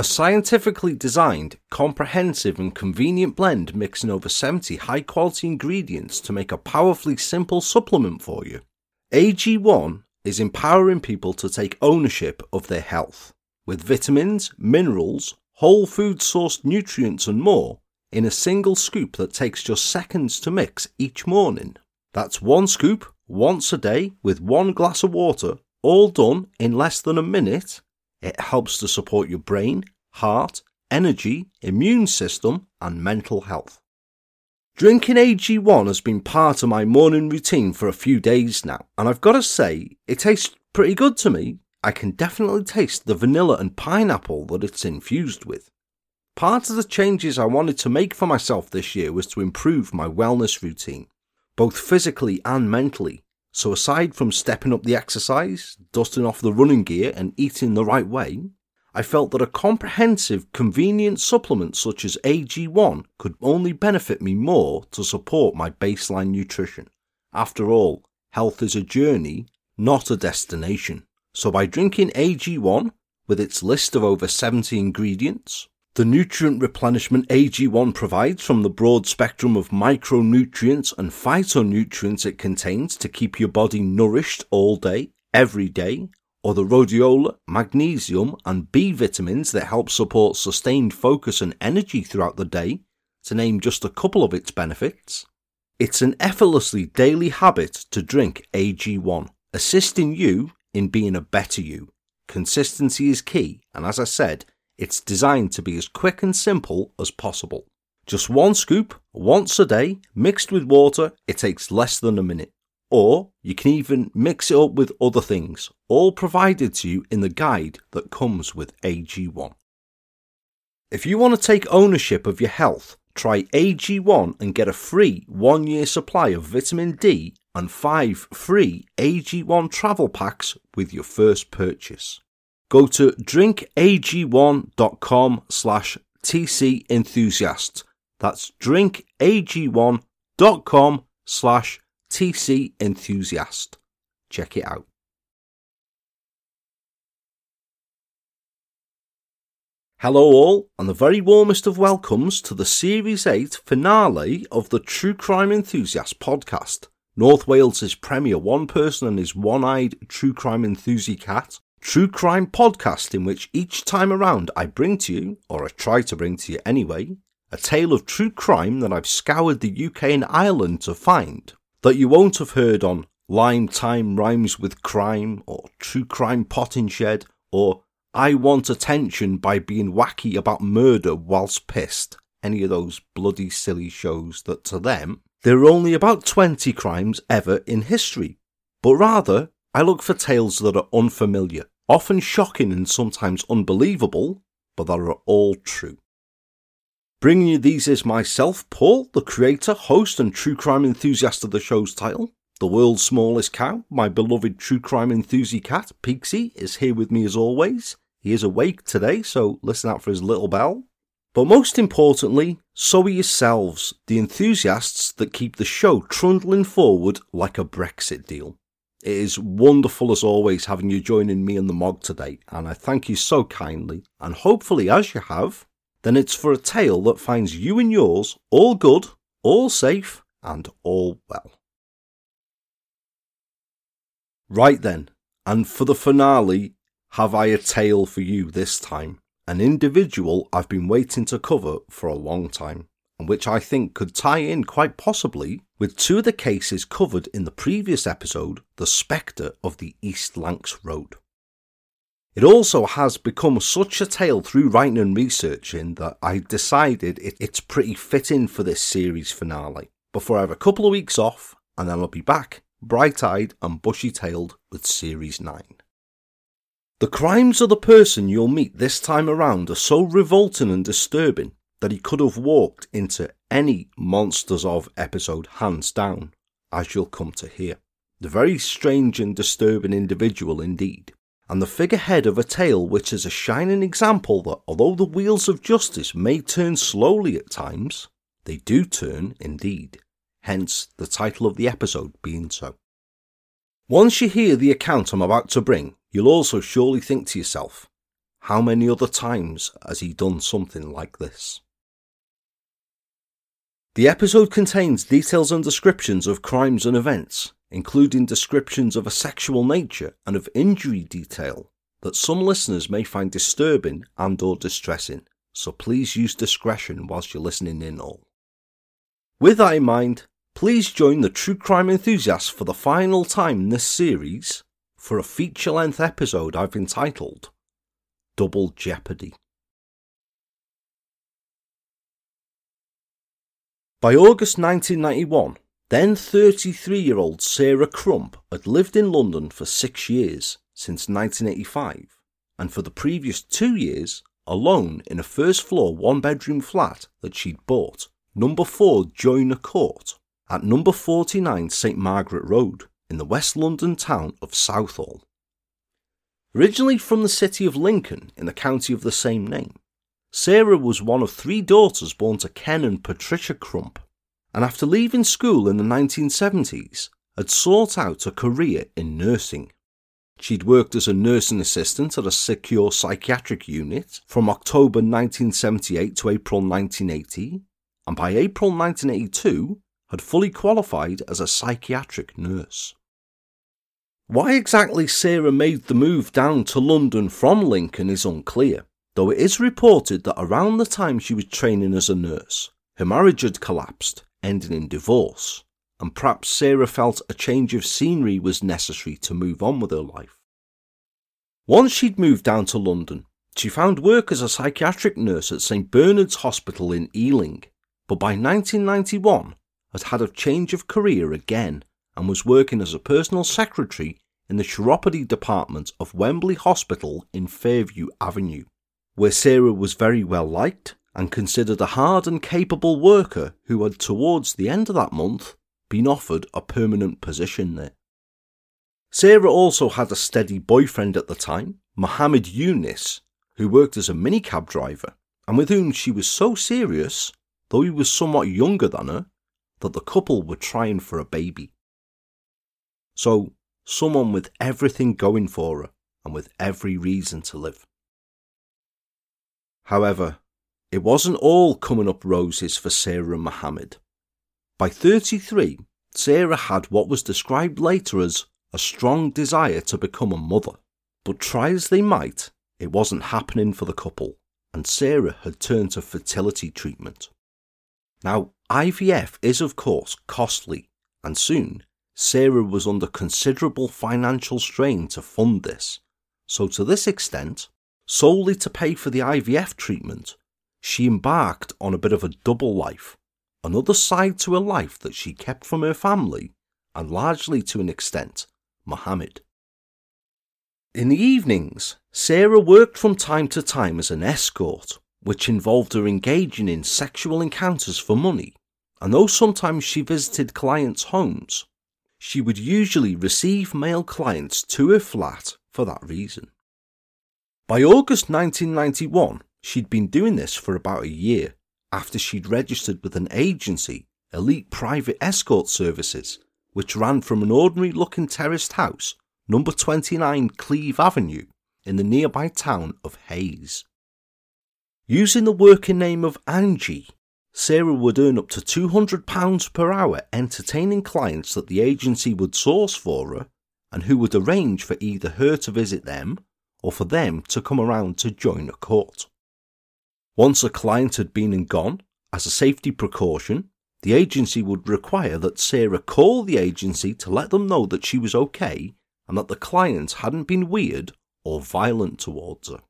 A scientifically designed, comprehensive, and convenient blend mixing over 70 high quality ingredients to make a powerfully simple supplement for you. AG1 is empowering people to take ownership of their health with vitamins, minerals, whole food sourced nutrients, and more in a single scoop that takes just seconds to mix each morning. That's one scoop once a day with one glass of water, all done in less than a minute. It helps to support your brain, heart, energy, immune system, and mental health. Drinking AG1 has been part of my morning routine for a few days now, and I've got to say, it tastes pretty good to me. I can definitely taste the vanilla and pineapple that it's infused with. Part of the changes I wanted to make for myself this year was to improve my wellness routine, both physically and mentally. So, aside from stepping up the exercise, dusting off the running gear, and eating the right way, I felt that a comprehensive, convenient supplement such as AG1 could only benefit me more to support my baseline nutrition. After all, health is a journey, not a destination. So by drinking AG1 with its list of over 70 ingredients, the nutrient replenishment AG1 provides from the broad spectrum of micronutrients and phytonutrients it contains to keep your body nourished all day, every day, or the rhodiola, magnesium, and B vitamins that help support sustained focus and energy throughout the day, to name just a couple of its benefits. It's an effortlessly daily habit to drink AG1, assisting you in being a better you. Consistency is key, and as I said, it's designed to be as quick and simple as possible. Just one scoop, once a day, mixed with water, it takes less than a minute. Or you can even mix it up with other things, all provided to you in the guide that comes with AG1. If you want to take ownership of your health, try AG1 and get a free one year supply of vitamin D and five free AG1 travel packs with your first purchase. Go to drinkag1.com slash TC enthusiast. That's drinkag1.com slash TC enthusiast. Check it out. Hello, all, and the very warmest of welcomes to the Series 8 finale of the True Crime Enthusiast podcast. North Wales' premier one person and his one eyed true crime enthusiast cat, true crime podcast in which each time around I bring to you, or I try to bring to you anyway, a tale of true crime that I've scoured the UK and Ireland to find, that you won't have heard on Lime Time Rhymes with Crime, or True Crime Potting Shed, or I Want Attention by being wacky about murder whilst pissed, any of those bloody silly shows that to them there are only about 20 crimes ever in history, but rather I look for tales that are unfamiliar, often shocking and sometimes unbelievable, but that are all true. Bringing you these is myself, Paul, the creator, host, and true crime enthusiast of the show's title. The world's smallest cow, my beloved true crime enthusiast cat, Peaksy, is here with me as always. He is awake today, so listen out for his little bell. But most importantly, so are yourselves, the enthusiasts that keep the show trundling forward like a Brexit deal. It is wonderful as always having you joining me in the MOG today, and I thank you so kindly. And hopefully, as you have, then it's for a tale that finds you and yours all good, all safe, and all well. Right then, and for the finale, have I a tale for you this time an individual I've been waiting to cover for a long time, and which I think could tie in quite possibly with two of the cases covered in the previous episode, The Spectre of the East Lancs Road. It also has become such a tale through writing and researching that I decided it, it's pretty fitting for this series finale. Before I have a couple of weeks off, and then I'll be back, bright eyed and bushy tailed, with Series 9. The crimes of the person you'll meet this time around are so revolting and disturbing that he could have walked into any Monsters of episode hands down, as you'll come to hear. The very strange and disturbing individual indeed, and the figurehead of a tale which is a shining example that although the wheels of justice may turn slowly at times, they do turn indeed, hence the title of the episode being so. Once you hear the account I'm about to bring, you'll also surely think to yourself, how many other times has he done something like this? The episode contains details and descriptions of crimes and events, including descriptions of a sexual nature and of injury detail that some listeners may find disturbing and or distressing, so please use discretion whilst you're listening in all. With that in mind, please join the true crime enthusiasts for the final time in this series for a feature-length episode I've entitled Double Jeopardy. By August 1991, then 33 year old Sarah Crump had lived in London for six years, since 1985, and for the previous two years, alone in a first floor one bedroom flat that she'd bought, number 4 Joyner Court, at number 49 St Margaret Road, in the West London town of Southall. Originally from the city of Lincoln in the county of the same name, Sarah was one of three daughters born to Ken and Patricia Crump, and after leaving school in the 1970s, had sought out a career in nursing. She'd worked as a nursing assistant at a secure psychiatric unit from October 1978 to April 1980, and by April 1982 had fully qualified as a psychiatric nurse. Why exactly Sarah made the move down to London from Lincoln is unclear, though it is reported that around the time she was training as a nurse, her marriage had collapsed, ending in divorce, and perhaps Sarah felt a change of scenery was necessary to move on with her life. Once she'd moved down to London, she found work as a psychiatric nurse at St Bernard's Hospital in Ealing, but by 1991 had had a change of career again and was working as a personal secretary in the chiropody department of Wembley Hospital in Fairview Avenue, where Sarah was very well liked and considered a hard and capable worker who had, towards the end of that month, been offered a permanent position there. Sarah also had a steady boyfriend at the time, Mohammed Yunus, who worked as a minicab driver and with whom she was so serious, though he was somewhat younger than her, that the couple were trying for a baby. So, someone with everything going for her and with every reason to live. However, it wasn't all coming up roses for Sarah and Mohammed. By 33, Sarah had what was described later as a strong desire to become a mother. But try as they might, it wasn't happening for the couple, and Sarah had turned to fertility treatment. Now, IVF is of course costly, and soon Sarah was under considerable financial strain to fund this. So, to this extent, solely to pay for the IVF treatment, she embarked on a bit of a double life, another side to her life that she kept from her family, and largely to an extent, Mohammed. In the evenings, Sarah worked from time to time as an escort, which involved her engaging in sexual encounters for money, and though sometimes she visited clients' homes, she would usually receive male clients to her flat for that reason. By August 1991, she'd been doing this for about a year after she'd registered with an agency, Elite Private Escort Services, which ran from an ordinary looking terraced house, number 29 Cleve Avenue, in the nearby town of Hayes. Using the working name of Angie, Sarah would earn up to £200 per hour entertaining clients that the agency would source for her and who would arrange for either her to visit them or for them to come around to Joyner Court. Once a client had been and gone, as a safety precaution, the agency would require that Sarah call the agency to let them know that she was okay and that the client hadn't been weird or violent towards her.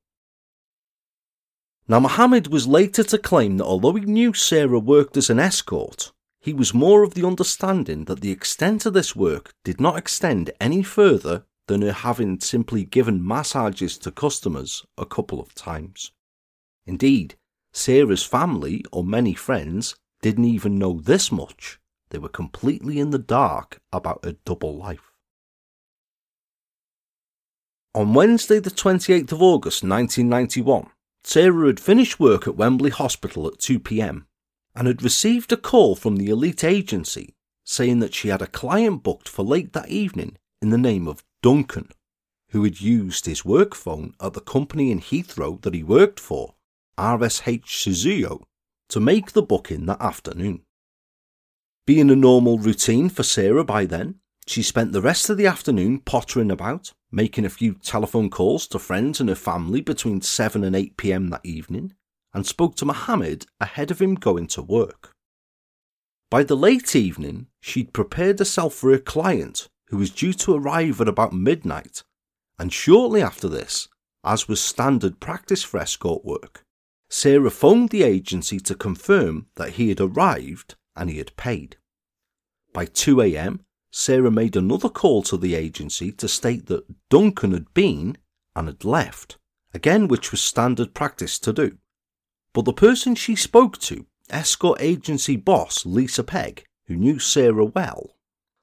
Now, Mohammed was later to claim that although he knew Sarah worked as an escort, he was more of the understanding that the extent of this work did not extend any further than her having simply given massages to customers a couple of times. Indeed, Sarah's family or many friends didn't even know this much. They were completely in the dark about her double life. On Wednesday, the 28th of August 1991, Sarah had finished work at Wembley Hospital at 2 pm and had received a call from the elite agency saying that she had a client booked for late that evening in the name of Duncan, who had used his work phone at the company in Heathrow that he worked for, RSH Suzuo, to make the booking that afternoon. Being a normal routine for Sarah by then, she spent the rest of the afternoon pottering about, making a few telephone calls to friends and her family between 7 and 8 pm that evening, and spoke to Mohammed ahead of him going to work. By the late evening, she'd prepared herself for a client who was due to arrive at about midnight, and shortly after this, as was standard practice for escort work, Sarah phoned the agency to confirm that he had arrived and he had paid. By 2 am, Sarah made another call to the agency to state that Duncan had been and had left, again, which was standard practice to do. But the person she spoke to, escort agency boss Lisa Pegg, who knew Sarah well,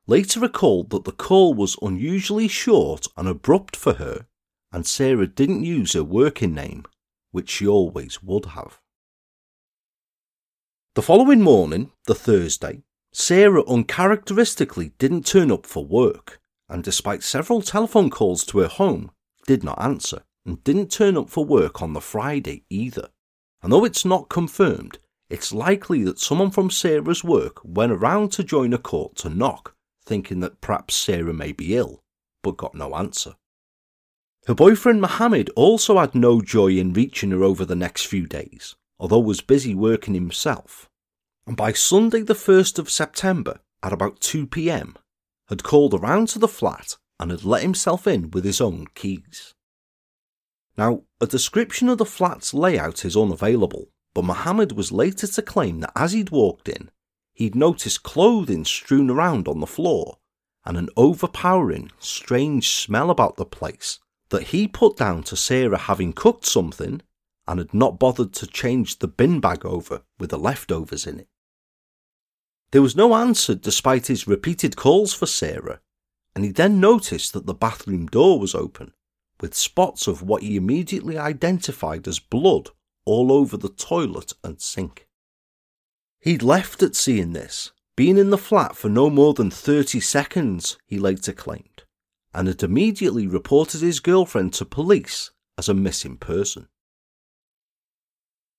later recalled that the call was unusually short and abrupt for her, and Sarah didn't use her working name, which she always would have. The following morning, the Thursday, Sarah uncharacteristically didn't turn up for work, and despite several telephone calls to her home, did not answer, and didn't turn up for work on the Friday either. And though it's not confirmed, it's likely that someone from Sarah's work went around to Joyner Court to knock, thinking that perhaps Sarah may be ill, but got no answer. Her boyfriend Mohammed also had no joy in reaching her over the next few days, although was busy working himself and by Sunday, the 1st of September, at about 2 pm, had called around to the flat and had let himself in with his own keys. Now, a description of the flat's layout is unavailable, but Mohammed was later to claim that as he'd walked in, he'd noticed clothing strewn around on the floor and an overpowering, strange smell about the place that he put down to Sarah having cooked something and had not bothered to change the bin bag over with the leftovers in it. There was no answer despite his repeated calls for Sarah, and he then noticed that the bathroom door was open, with spots of what he immediately identified as blood all over the toilet and sink. He'd left at seeing this, being in the flat for no more than 30 seconds, he later claimed, and had immediately reported his girlfriend to police as a missing person.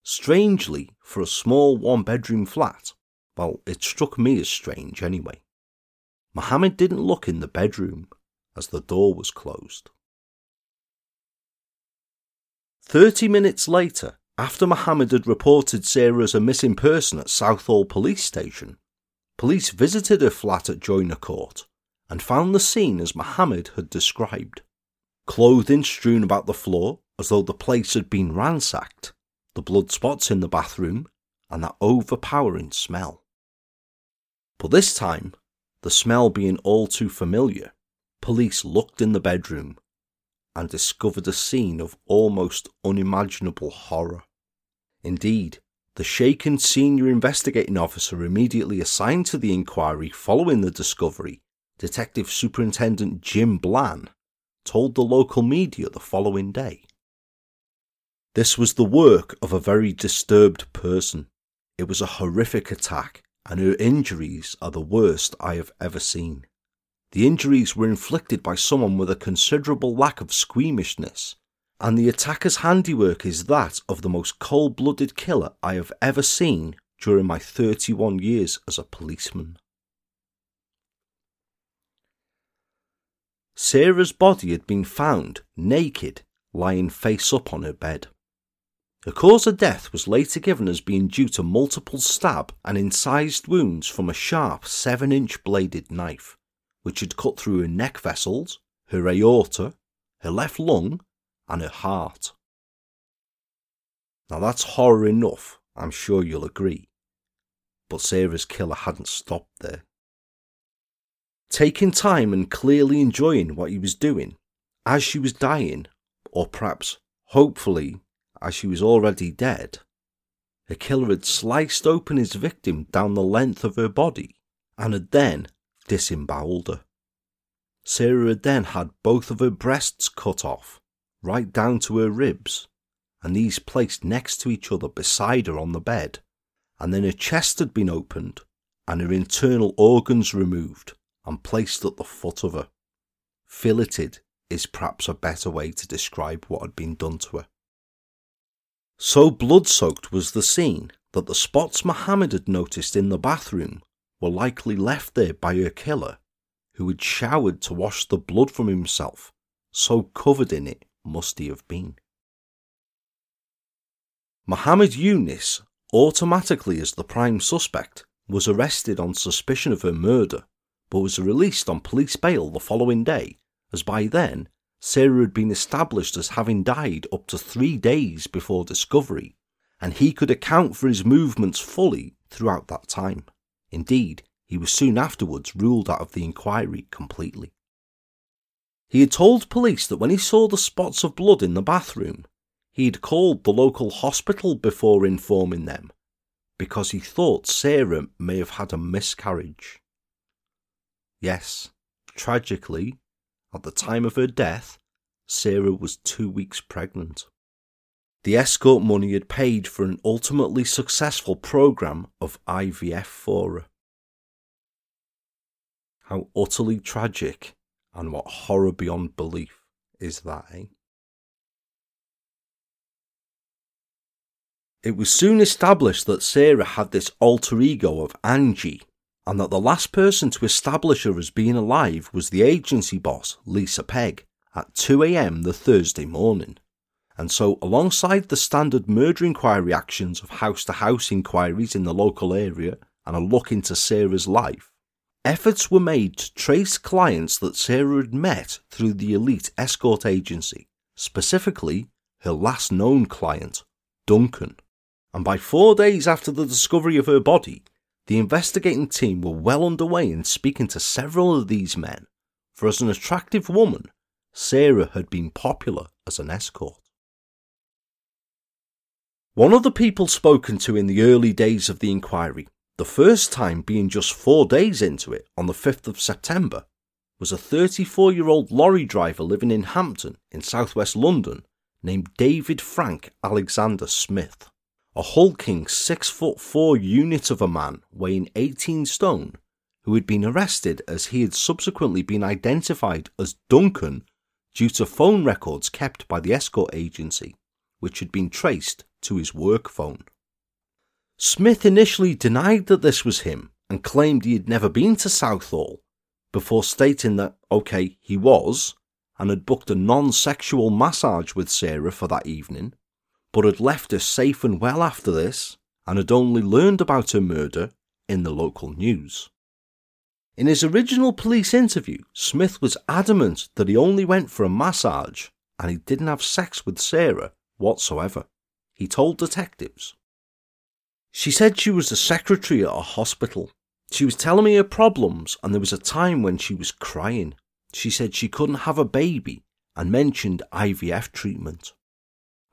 Strangely, for a small one bedroom flat, well, it struck me as strange anyway. Mohammed didn't look in the bedroom as the door was closed. Thirty minutes later, after Mohammed had reported Sarah as a missing person at Southall Police Station, police visited her flat at Joyner Court and found the scene as Mohammed had described. Clothing strewn about the floor as though the place had been ransacked, the blood spots in the bathroom, and that overpowering smell. But this time, the smell being all too familiar, police looked in the bedroom and discovered a scene of almost unimaginable horror. Indeed, the shaken senior investigating officer immediately assigned to the inquiry following the discovery, Detective Superintendent Jim Blan, told the local media the following day. This was the work of a very disturbed person. It was a horrific attack and her injuries are the worst I have ever seen. The injuries were inflicted by someone with a considerable lack of squeamishness, and the attacker's handiwork is that of the most cold blooded killer I have ever seen during my 31 years as a policeman. Sarah's body had been found naked, lying face up on her bed. The cause of death was later given as being due to multiple stab and incised wounds from a sharp 7 inch bladed knife, which had cut through her neck vessels, her aorta, her left lung, and her heart. Now that's horror enough, I'm sure you'll agree. But Sarah's killer hadn't stopped there. Taking time and clearly enjoying what he was doing, as she was dying, or perhaps, hopefully, as she was already dead. The killer had sliced open his victim down the length of her body and had then disemboweled her. Sarah had then had both of her breasts cut off, right down to her ribs, and these placed next to each other beside her on the bed, and then her chest had been opened and her internal organs removed and placed at the foot of her, filleted is perhaps a better way to describe what had been done to her. So blood soaked was the scene that the spots Mohammed had noticed in the bathroom were likely left there by her killer, who had showered to wash the blood from himself, so covered in it must he have been. Mohammed Yunus, automatically as the prime suspect, was arrested on suspicion of her murder, but was released on police bail the following day, as by then Sarah had been established as having died up to three days before discovery, and he could account for his movements fully throughout that time. Indeed, he was soon afterwards ruled out of the inquiry completely. He had told police that when he saw the spots of blood in the bathroom, he had called the local hospital before informing them because he thought Sarah may have had a miscarriage. Yes, tragically, at the time of her death, Sarah was two weeks pregnant. The escort money had paid for an ultimately successful program of IVF for her. How utterly tragic and what horror beyond belief is that, eh? It was soon established that Sarah had this alter ego of Angie, and that the last person to establish her as being alive was the agency boss, Lisa Pegg, at 2am the Thursday morning. And so, alongside the standard murder inquiry actions of house to house inquiries in the local area and a look into Sarah's life, efforts were made to trace clients that Sarah had met through the elite escort agency, specifically her last known client, Duncan and by four days after the discovery of her body, the investigating team were well underway in speaking to several of these men, for as an attractive woman, Sarah had been popular as an escort. One of the people spoken to in the early days of the inquiry, the first time being just four days into it on the 5th of September, was a 34 year old lorry driver living in Hampton in southwest London named David Frank Alexander Smith. A hulking six foot four unit of a man weighing 18 stone, who had been arrested as he had subsequently been identified as Duncan due to phone records kept by the escort agency, which had been traced to his work phone. Smith initially denied that this was him and claimed he had never been to Southall, before stating that, okay, he was, and had booked a non sexual massage with Sarah for that evening, but had left her safe and well after this and had only learned about her murder in the local news. In his original police interview, Smith was adamant that he only went for a massage and he didn't have sex with Sarah whatsoever. He told detectives. She said she was a secretary at a hospital. She was telling me her problems, and there was a time when she was crying. She said she couldn't have a baby and mentioned IVF treatment.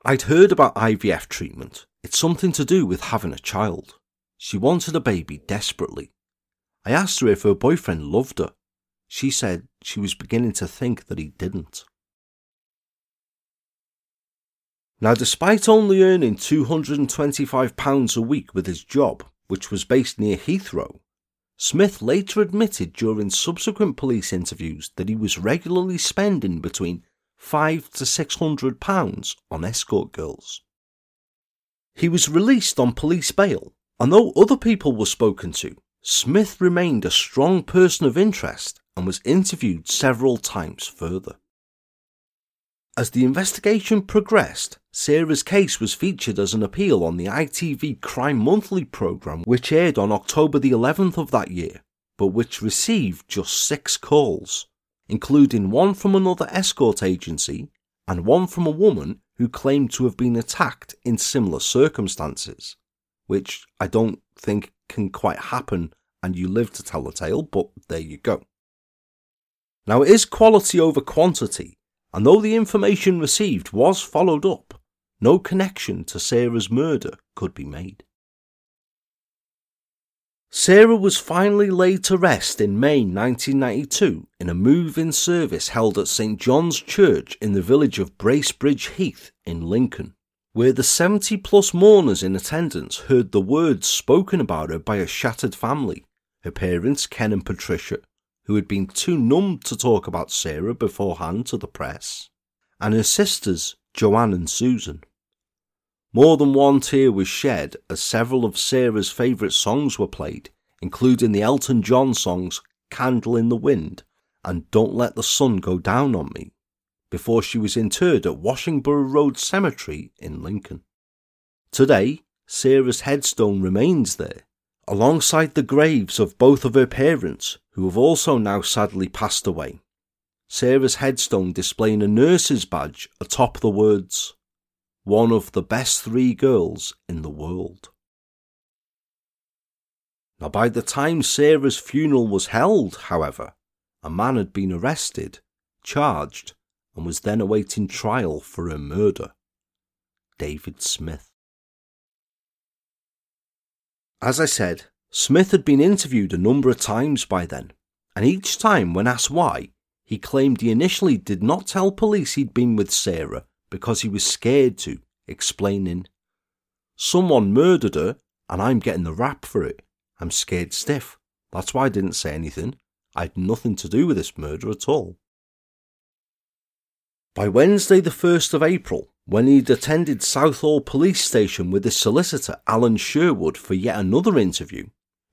I'd heard about IVF treatment. It's something to do with having a child. She wanted a baby desperately. I asked her if her boyfriend loved her. She said she was beginning to think that he didn't. Now, despite only earning £225 a week with his job, which was based near Heathrow, Smith later admitted during subsequent police interviews that he was regularly spending between five to six hundred pounds on escort girls. He was released on police bail, and though other people were spoken to, Smith remained a strong person of interest and was interviewed several times further. As the investigation progressed, Sarah's case was featured as an appeal on the ITV Crime Monthly programme, which aired on October the 11th of that year, but which received just six calls including one from another escort agency and one from a woman who claimed to have been attacked in similar circumstances, which I don't think can quite happen and you live to tell the tale, but there you go. Now, it is quality over quantity, and though the information received was followed up, no connection to Sarah's murder could be made. Sarah was finally laid to rest in May 1992 in a move in service held at St John's Church in the village of Bracebridge Heath in Lincoln, where the 70 plus mourners in attendance heard the words spoken about her by a shattered family her parents, Ken and Patricia, who had been too numb to talk about Sarah beforehand to the press, and her sisters, Joanne and Susan. More than one tear was shed as several of Sarah's favourite songs were played, including the Elton John songs Candle in the Wind and Don't Let the Sun Go Down on Me, before she was interred at Washingborough Road Cemetery in Lincoln. Today, Sarah's headstone remains there, alongside the graves of both of her parents, who have also now sadly passed away. Sarah's headstone displaying a nurse's badge atop the words, One of the best three girls in the world. Now, by the time Sarah's funeral was held, however, a man had been arrested, charged, and was then awaiting trial for her murder David Smith. As I said, Smith had been interviewed a number of times by then, and each time, when asked why, he claimed he initially did not tell police he'd been with Sarah because he was scared to, explaining, Someone murdered her, and I'm getting the rap for it. I'm scared stiff. That's why I didn't say anything. I had nothing to do with this murder at all. By Wednesday, the 1st of April, when he'd attended Southall Police Station with his solicitor Alan Sherwood for yet another interview,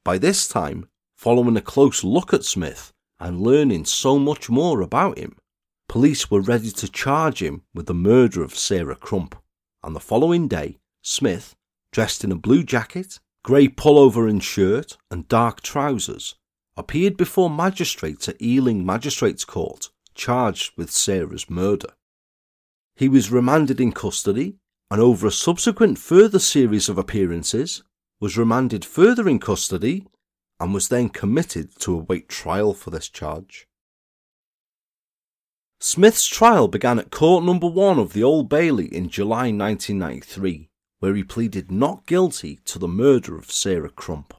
by this time, following a close look at Smith and learning so much more about him, police were ready to charge him with the murder of Sarah Crump. And the following day, Smith, dressed in a blue jacket, grey pullover and shirt, and dark trousers, appeared before magistrates at Ealing Magistrates Court, charged with Sarah's murder. He was remanded in custody and over a subsequent further series of appearances was remanded further in custody and was then committed to await trial for this charge. Smith's trial began at court number 1 of the Old Bailey in July 1993, where he pleaded not guilty to the murder of Sarah Crump.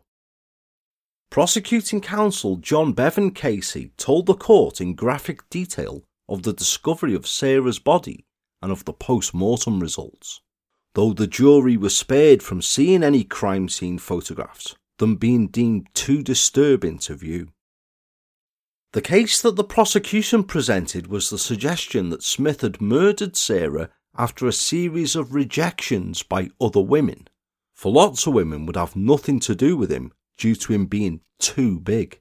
Prosecuting counsel John Bevan QC told the court in graphic detail of the discovery of Sarah's body and of the post mortem results, though the jury was spared from seeing any crime scene photographs, them being deemed too disturbing to view. The case that the prosecution presented was the suggestion that Smith had murdered Sarah after a series of rejections by other women, for lots of women would have nothing to do with him due to him being too big.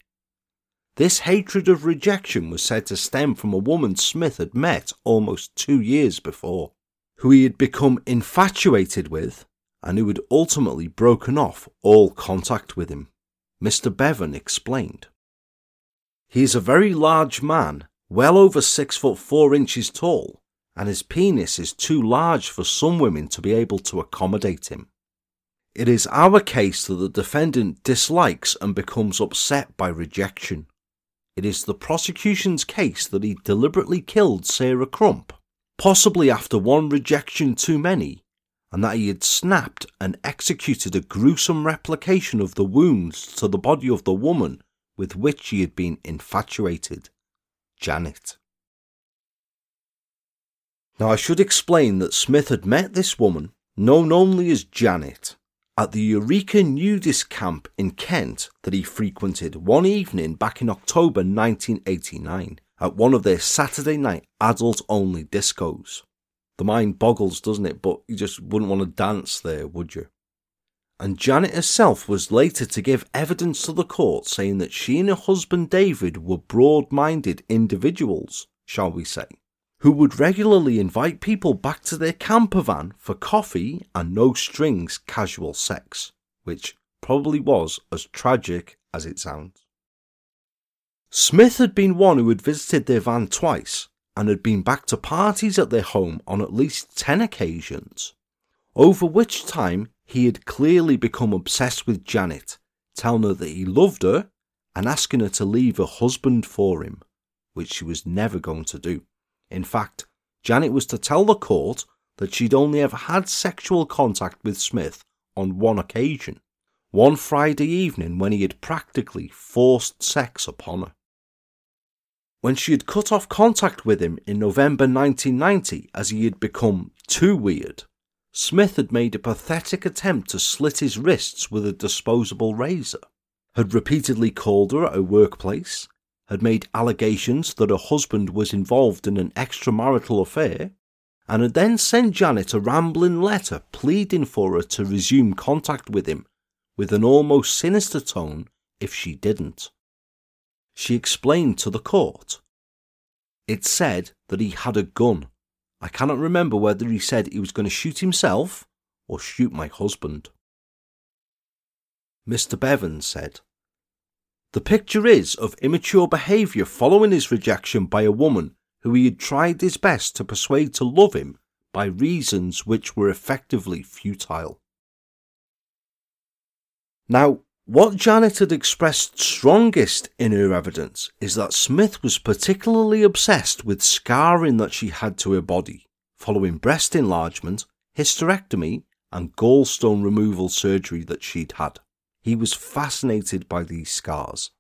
This hatred of rejection was said to stem from a woman Smith had met almost two years before, who he had become infatuated with and who had ultimately broken off all contact with him. Mr. Bevan explained. He is a very large man, well over six foot four inches tall, and his penis is too large for some women to be able to accommodate him. It is our case that the defendant dislikes and becomes upset by rejection. It is the prosecution's case that he deliberately killed Sarah Crump, possibly after one rejection too many, and that he had snapped and executed a gruesome replication of the wounds to the body of the woman with which he had been infatuated, Janet. Now, I should explain that Smith had met this woman, known only as Janet, at the Eureka Nudist Camp in Kent that he frequented one evening back in October 1989 at one of their Saturday night adult only discos. The mind boggles, doesn't it? But you just wouldn't want to dance there, would you? And Janet herself was later to give evidence to the court saying that she and her husband David were broad minded individuals, shall we say, who would regularly invite people back to their camper van for coffee and no strings casual sex, which probably was as tragic as it sounds. Smith had been one who had visited their van twice and had been back to parties at their home on at least 10 occasions, over which time he had clearly become obsessed with Janet, telling her that he loved her and asking her to leave her husband for him, which she was never going to do. In fact, Janet was to tell the court that she'd only ever had sexual contact with Smith on one occasion, one Friday evening when he had practically forced sex upon her. When she had cut off contact with him in November 1990 as he had become too weird, Smith had made a pathetic attempt to slit his wrists with a disposable razor, had repeatedly called her at her workplace, had made allegations that her husband was involved in an extramarital affair, and had then sent Janet a rambling letter pleading for her to resume contact with him with an almost sinister tone if she didn't. She explained to the court. It said that he had a gun. I cannot remember whether he said he was going to shoot himself or shoot my husband. Mr. Bevan said, The picture is of immature behaviour following his rejection by a woman who he had tried his best to persuade to love him by reasons which were effectively futile. Now, what Janet had expressed strongest in her evidence is that Smith was particularly obsessed with scarring that she had to her body following breast enlargement, hysterectomy, and gallstone removal surgery that she'd had. He was fascinated by these scars,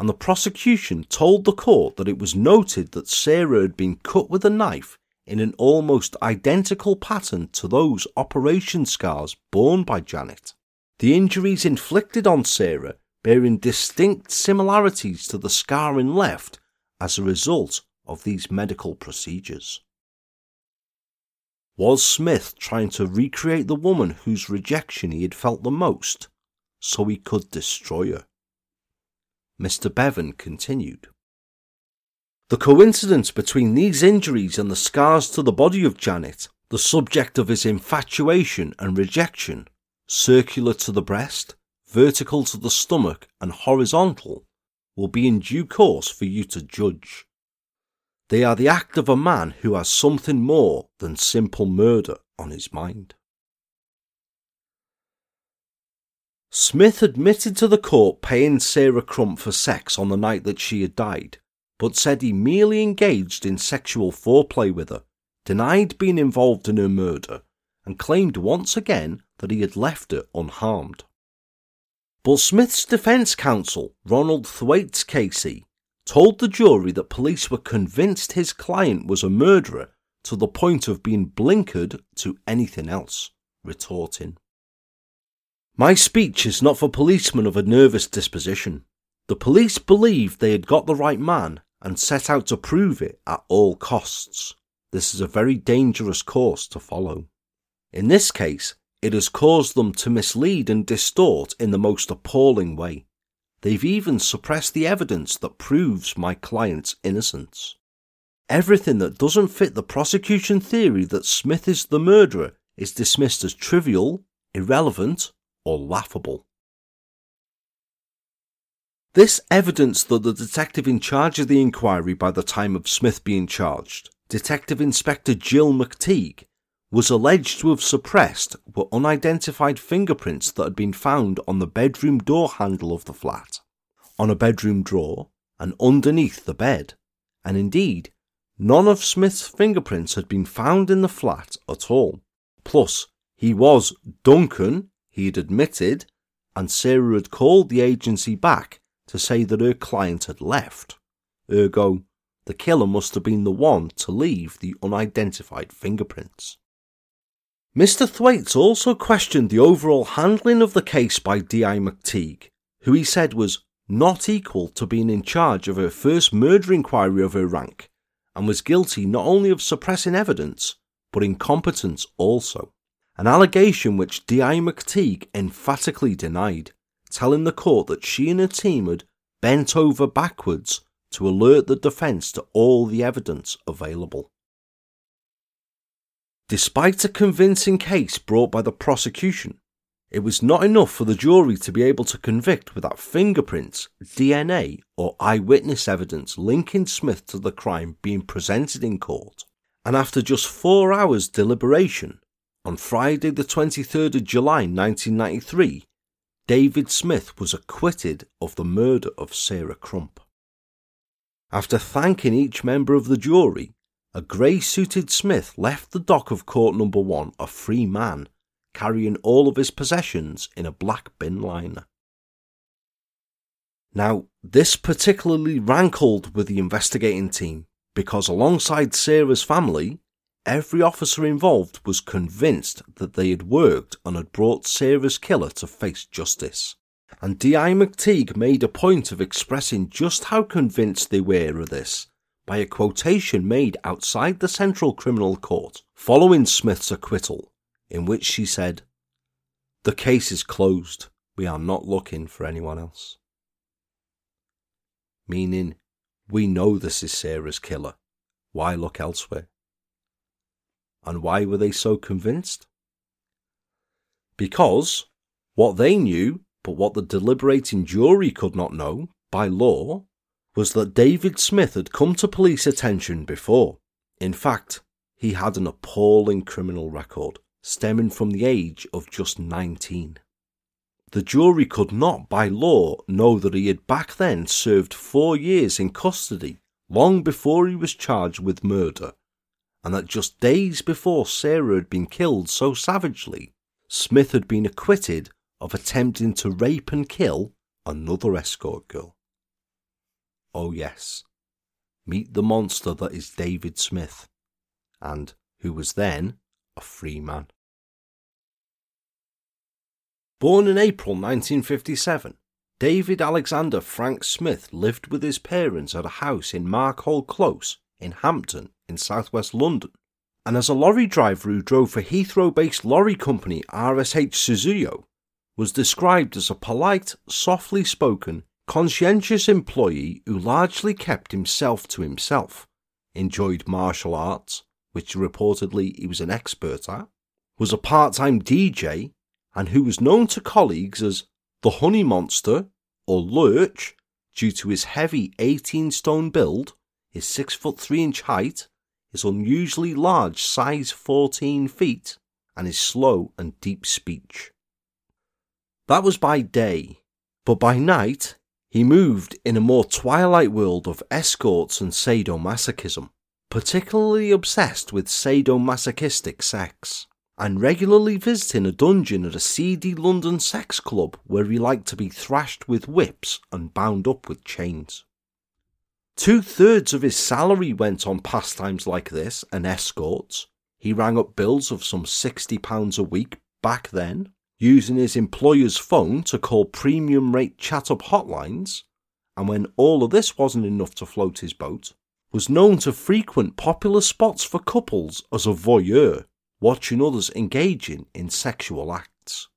and the prosecution told the court that it was noted that Sarah had been cut with a knife in an almost identical pattern to those operation scars borne by Janet. The injuries inflicted on Sarah bearing distinct similarities to the scarring left as a result of these medical procedures. Was Smith trying to recreate the woman whose rejection he had felt the most? So he could destroy her. Mr. Bevan continued. The coincidence between these injuries and the scars to the body of Janet, the subject of his infatuation and rejection, circular to the breast, vertical to the stomach, and horizontal, will be in due course for you to judge. They are the act of a man who has something more than simple murder on his mind. Smith admitted to the court paying Sarah Crump for sex on the night that she had died, but said he merely engaged in sexual foreplay with her, denied being involved in her murder, and claimed once again that he had left her unharmed. But Smith's defence counsel, Ronald Thwaites QC, told the jury that police were convinced his client was a murderer to the point of being blinkered to anything else, retorting, my speech is not for policemen of a nervous disposition. The police believed they had got the right man and set out to prove it at all costs. This is a very dangerous course to follow. In this case, it has caused them to mislead and distort in the most appalling way. They've even suppressed the evidence that proves my client's innocence. Everything that doesn't fit the prosecution theory that Smith is the murderer is dismissed as trivial, irrelevant, or laughable. This evidence that the detective in charge of the inquiry by the time of Smith being charged, Detective Inspector Jill McTeague, was alleged to have suppressed were unidentified fingerprints that had been found on the bedroom door handle of the flat, on a bedroom drawer, and underneath the bed. And indeed, none of Smith's fingerprints had been found in the flat at all. Plus, he was Duncan he had admitted, and Sarah had called the agency back to say that her client had left. Ergo, the killer must have been the one to leave the unidentified fingerprints. Mr. Thwaites also questioned the overall handling of the case by D.I. McTeague, who he said was not equal to being in charge of her first murder inquiry of her rank, and was guilty not only of suppressing evidence, but incompetence also an allegation which D.I. McTeague emphatically denied, telling the court that she and her team had bent over backwards to alert the defence to all the evidence available. Despite a convincing case brought by the prosecution, it was not enough for the jury to be able to convict without fingerprints, DNA, or eyewitness evidence linking Smith to the crime being presented in court. And after just four hours' deliberation, on Friday, the 23rd of July 1993, David Smith was acquitted of the murder of Sarah Crump. After thanking each member of the jury, a grey suited Smith left the dock of court number one a free man, carrying all of his possessions in a black bin liner. Now, this particularly rankled with the investigating team because alongside Sarah's family, Every officer involved was convinced that they had worked and had brought Sarah's killer to face justice, and D.I. McTeague made a point of expressing just how convinced they were of this by a quotation made outside the Central Criminal Court following Smith's acquittal, in which she said, The case is closed. We are not looking for anyone else. Meaning, we know this is Sarah's killer. Why look elsewhere? And why were they so convinced? Because what they knew, but what the deliberating jury could not know, by law, was that David Smith had come to police attention before. In fact, he had an appalling criminal record, stemming from the age of just 19. The jury could not, by law, know that he had back then served four years in custody, long before he was charged with murder, and that just days before Sarah had been killed so savagely, Smith had been acquitted of attempting to rape and kill another escort girl. Oh, yes, meet the monster that is David Smith, and who was then a free man. Born in April 1957, David Alexander Frank Smith lived with his parents at a house in Markhall Close in Hampton in southwest London. And as a lorry driver who drove for Heathrow based lorry company RSH Suzuyo, was described as a polite, softly spoken, conscientious employee who largely kept himself to himself, enjoyed martial arts, which reportedly he was an expert at, was a part time DJ, and who was known to colleagues as the Honey Monster or Lurch due to his heavy 18 stone build, his 6 foot 3 inch height, his unusually large size 14 feet, and his slow and deep speech. That was by day, but by night he moved in a more twilight world of escorts and sadomasochism, particularly obsessed with sadomasochistic sex and regularly visiting a dungeon at a seedy London sex club where he liked to be thrashed with whips and bound up with chains. Two thirds of his salary went on pastimes like this and escorts. He rang up bills of some £60 a week back then, using his employer's phone to call premium rate chat up hotlines, and when all of this wasn't enough to float his boat, was known to frequent popular spots for couples as a voyeur watching others engaging in sexual acts.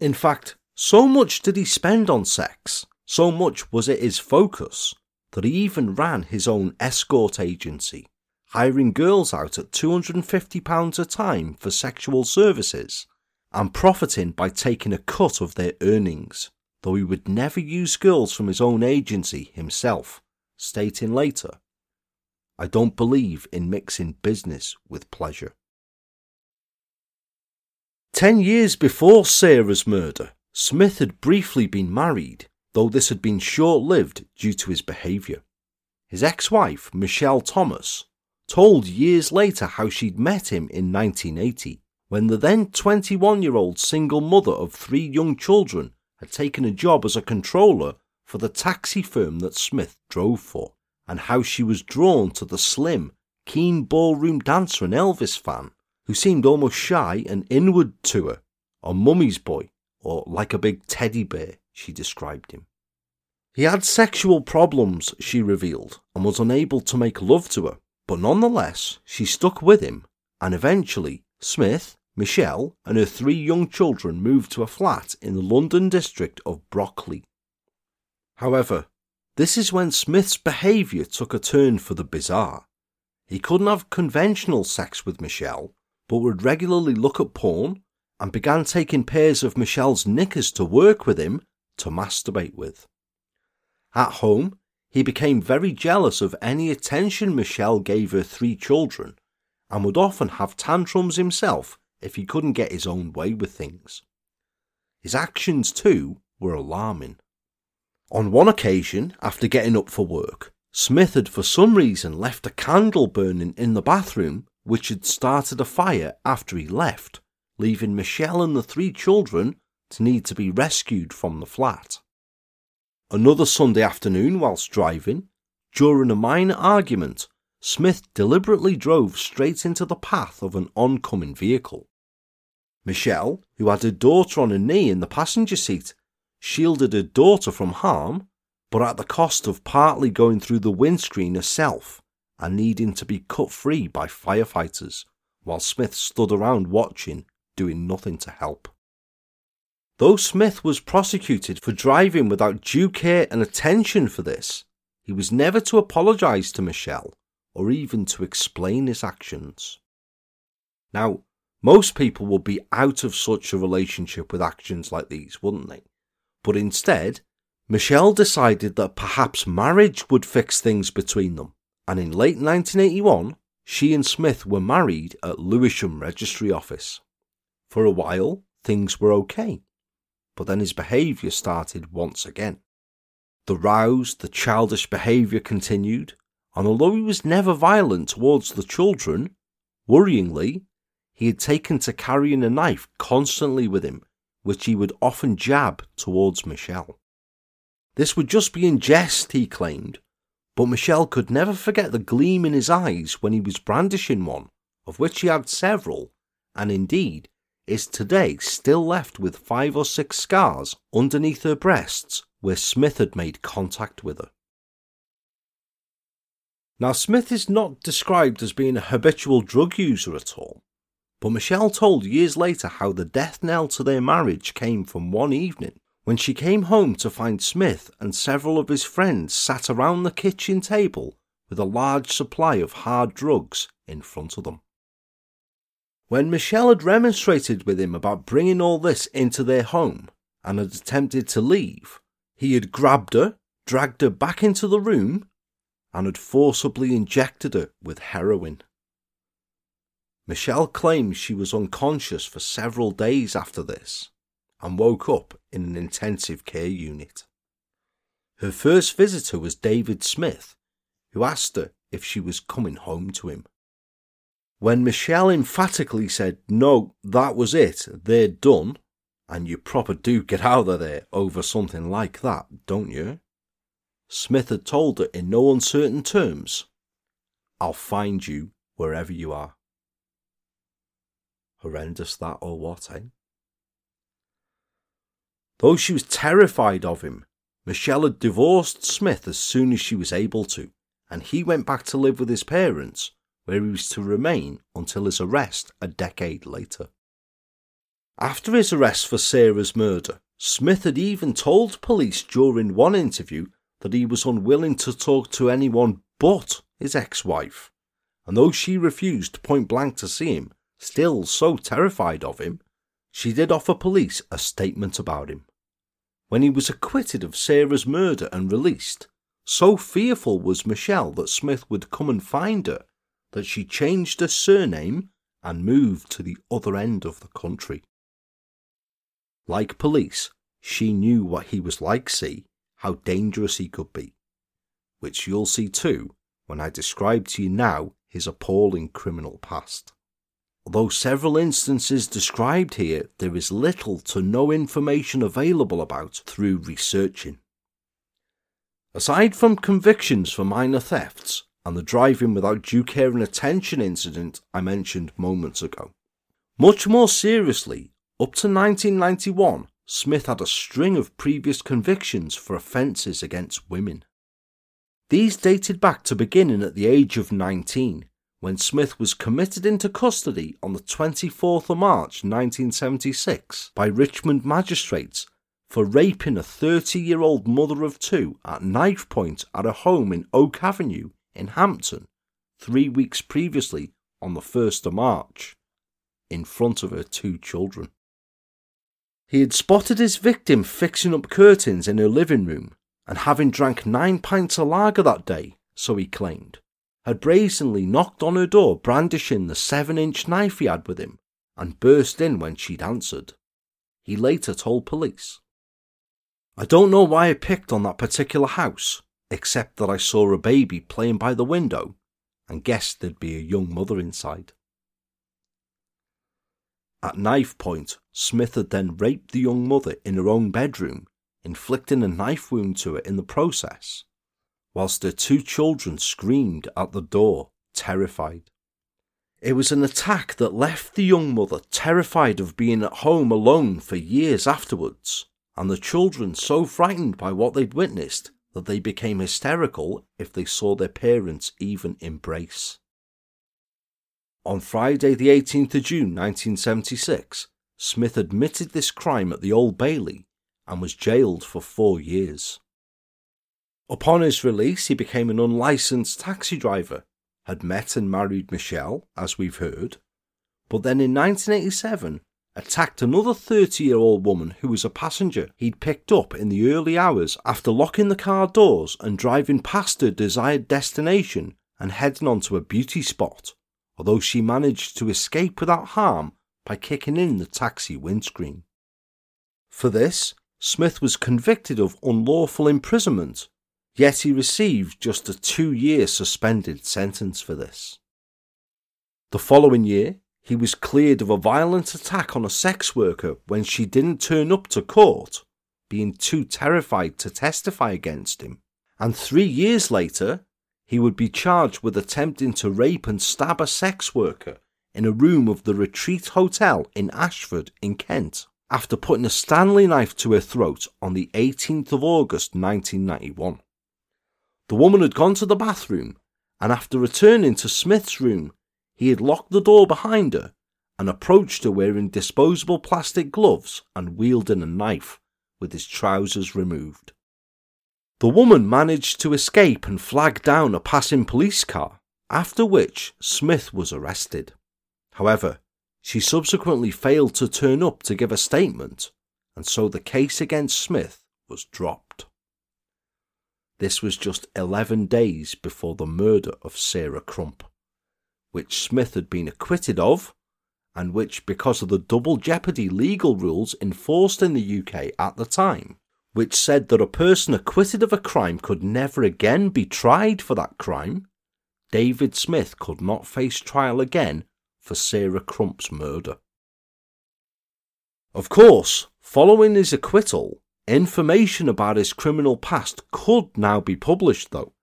In fact, so much did he spend on sex, so much was it his focus, that he even ran his own escort agency, hiring girls out at £250 a time for sexual services and profiting by taking a cut of their earnings, though he would never use girls from his own agency himself, stating later, I don't believe in mixing business with pleasure. Ten years before Sarah's murder, Smith had briefly been married, though this had been short lived due to his behaviour. His ex wife, Michelle Thomas, told years later how she'd met him in 1980 when the then 21 year old single mother of three young children had taken a job as a controller for the taxi firm that Smith drove for, and how she was drawn to the slim, keen ballroom dancer and Elvis fan who seemed almost shy and inward to her, a mummy's boy, or like a big teddy bear, she described him. He had sexual problems, she revealed, and was unable to make love to her, but nonetheless, she stuck with him, and eventually, Smith, Michelle, and her three young children moved to a flat in the London district of Brockley. However, this is when Smith's behaviour took a turn for the bizarre. He couldn't have conventional sex with Michelle, but would regularly look at porn and began taking pairs of Michelle's knickers to work with him to masturbate with. At home, he became very jealous of any attention Michelle gave her three children and would often have tantrums himself if he couldn't get his own way with things. His actions, too, were alarming. On one occasion, after getting up for work, Smith had for some reason left a candle burning in the bathroom which had started a fire after he left, leaving Michelle and the three children to need to be rescued from the flat. Another Sunday afternoon, whilst driving, during a minor argument, Smith deliberately drove straight into the path of an oncoming vehicle. Michelle, who had her daughter on her knee in the passenger seat, shielded her daughter from harm, but at the cost of partly going through the windscreen herself and needing to be cut free by firefighters, while Smith stood around watching, doing nothing to help. Though Smith was prosecuted for driving without due care and attention for this, he was never to apologise to Michelle or even to explain his actions. Now, most people would be out of such a relationship with actions like these, wouldn't they? But instead, Michelle decided that perhaps marriage would fix things between them, and in late 1981, she and Smith were married at Lewisham Registry Office. For a while, things were okay, but then his behaviour started once again. The rows, the childish behaviour continued, and although he was never violent towards the children, worryingly, he had taken to carrying a knife constantly with him, which he would often jab towards Michelle. This would just be in jest, he claimed, but Michelle could never forget the gleam in his eyes when he was brandishing one, of which he had several, and indeed is today still left with five or six scars underneath her breasts where Smith had made contact with her. Now, Smith is not described as being a habitual drug user at all, but Michelle told years later how the death knell to their marriage came from one evening when she came home to find Smith and several of his friends sat around the kitchen table with a large supply of hard drugs in front of them. When Michelle had remonstrated with him about bringing all this into their home and had attempted to leave, he had grabbed her, dragged her back into the room, and had forcibly injected her with heroin. Michelle claims she was unconscious for several days after this and woke up in an intensive care unit. Her first visitor was David Smith, who asked her if she was coming home to him. When Michelle emphatically said, No, that was it, they're done, and you proper do get out of there over something like that, don't you? Smith had told her in no uncertain terms, I'll find you wherever you are. Horrendous that or what, eh? Though she was terrified of him, Michelle had divorced Smith as soon as she was able to, and he went back to live with his parents, where he was to remain until his arrest a decade later. After his arrest for Sarah's murder, Smith had even told police during one interview that he was unwilling to talk to anyone but his ex wife, and though she refused point blank to see him, still so terrified of him, she did offer police a statement about him. When he was acquitted of Sarah's murder and released, so fearful was Michelle that Smith would come and find her that she changed her surname and moved to the other end of the country. Like police, she knew what he was like, see, how dangerous he could be, which you'll see too when I describe to you now his appalling criminal past. Although several instances described here, there is little to no information available about through researching. Aside from convictions for minor thefts and the driving without due care and attention incident I mentioned moments ago, much more seriously, up to 1991, Smith had a string of previous convictions for offences against women. These dated back to beginning at the age of 19 when Smith was committed into custody on the 24th of March 1976 by Richmond magistrates for raping a 30 year old mother of two at knife point at a home in Oak Avenue in Hampton three weeks previously on the 1st of March in front of her two children. He had spotted his victim fixing up curtains in her living room and having drank nine pints of lager that day, so he claimed had brazenly knocked on her door brandishing the seven inch knife he had with him and burst in when she'd answered. He later told police. I don't know why I picked on that particular house, except that I saw a baby playing by the window and guessed there'd be a young mother inside. At knife point, Smith had then raped the young mother in her own bedroom, inflicting a knife wound to her in the process whilst her two children screamed at the door, terrified. It was an attack that left the young mother terrified of being at home alone for years afterwards, and the children so frightened by what they'd witnessed that they became hysterical if they saw their parents even embrace. On Friday, the 18th of June 1976, Smith admitted this crime at the Old Bailey and was jailed for four years. Upon his release, he became an unlicensed taxi driver, had met and married Michelle, as we've heard, but then in 1987 attacked another 30 year old woman who was a passenger he'd picked up in the early hours after locking the car doors and driving past her desired destination and heading on to a beauty spot, although she managed to escape without harm by kicking in the taxi windscreen. For this, Smith was convicted of unlawful imprisonment, yet he received just a two year suspended sentence for this. The following year, he was cleared of a violent attack on a sex worker when she didn't turn up to court, being too terrified to testify against him. And three years later, he would be charged with attempting to rape and stab a sex worker in a room of the Retreat Hotel in Ashford, in Kent, after putting a Stanley knife to her throat on the 18th of August 1991. The woman had gone to the bathroom, and after returning to Smith's room, he had locked the door behind her and approached her wearing disposable plastic gloves and wielding a knife with his trousers removed. The woman managed to escape and flag down a passing police car, after which Smith was arrested. However, she subsequently failed to turn up to give a statement, and so the case against Smith was dropped. This was just 11 days before the murder of Sarah Crump which Smith had been acquitted of, and which, because of the double jeopardy legal rules enforced in the UK at the time, which said that a person acquitted of a crime could never again be tried for that crime, David Smith could not face trial again for Sarah Crump's murder. Of course, following his acquittal, information about his criminal past could now be published, though,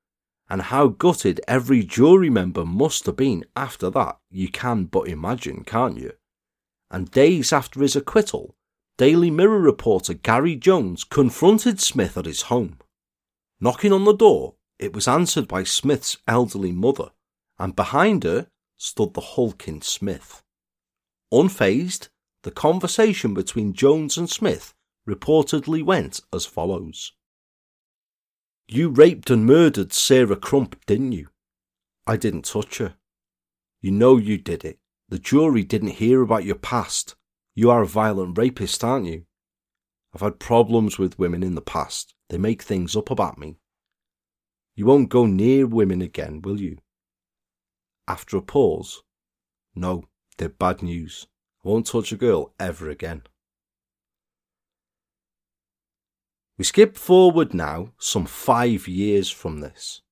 and how gutted every jury member must have been after that, you can but imagine, can't you? And days after his acquittal, Daily Mirror reporter Gary Jones confronted Smith at his home. Knocking on the door, it was answered by Smith's elderly mother, and behind her stood the hulking Smith. Unfazed, the conversation between Jones and Smith reportedly went as follows. You raped and murdered Sarah Crump, didn't you? I didn't touch her. You know you did it. The jury didn't hear about your past. You are a violent rapist, aren't you? I've had problems with women in the past. They make things up about me. You won't go near women again, will you? After a pause, No, they're bad news. I won't touch a girl ever again. We skip forward now some five years from this.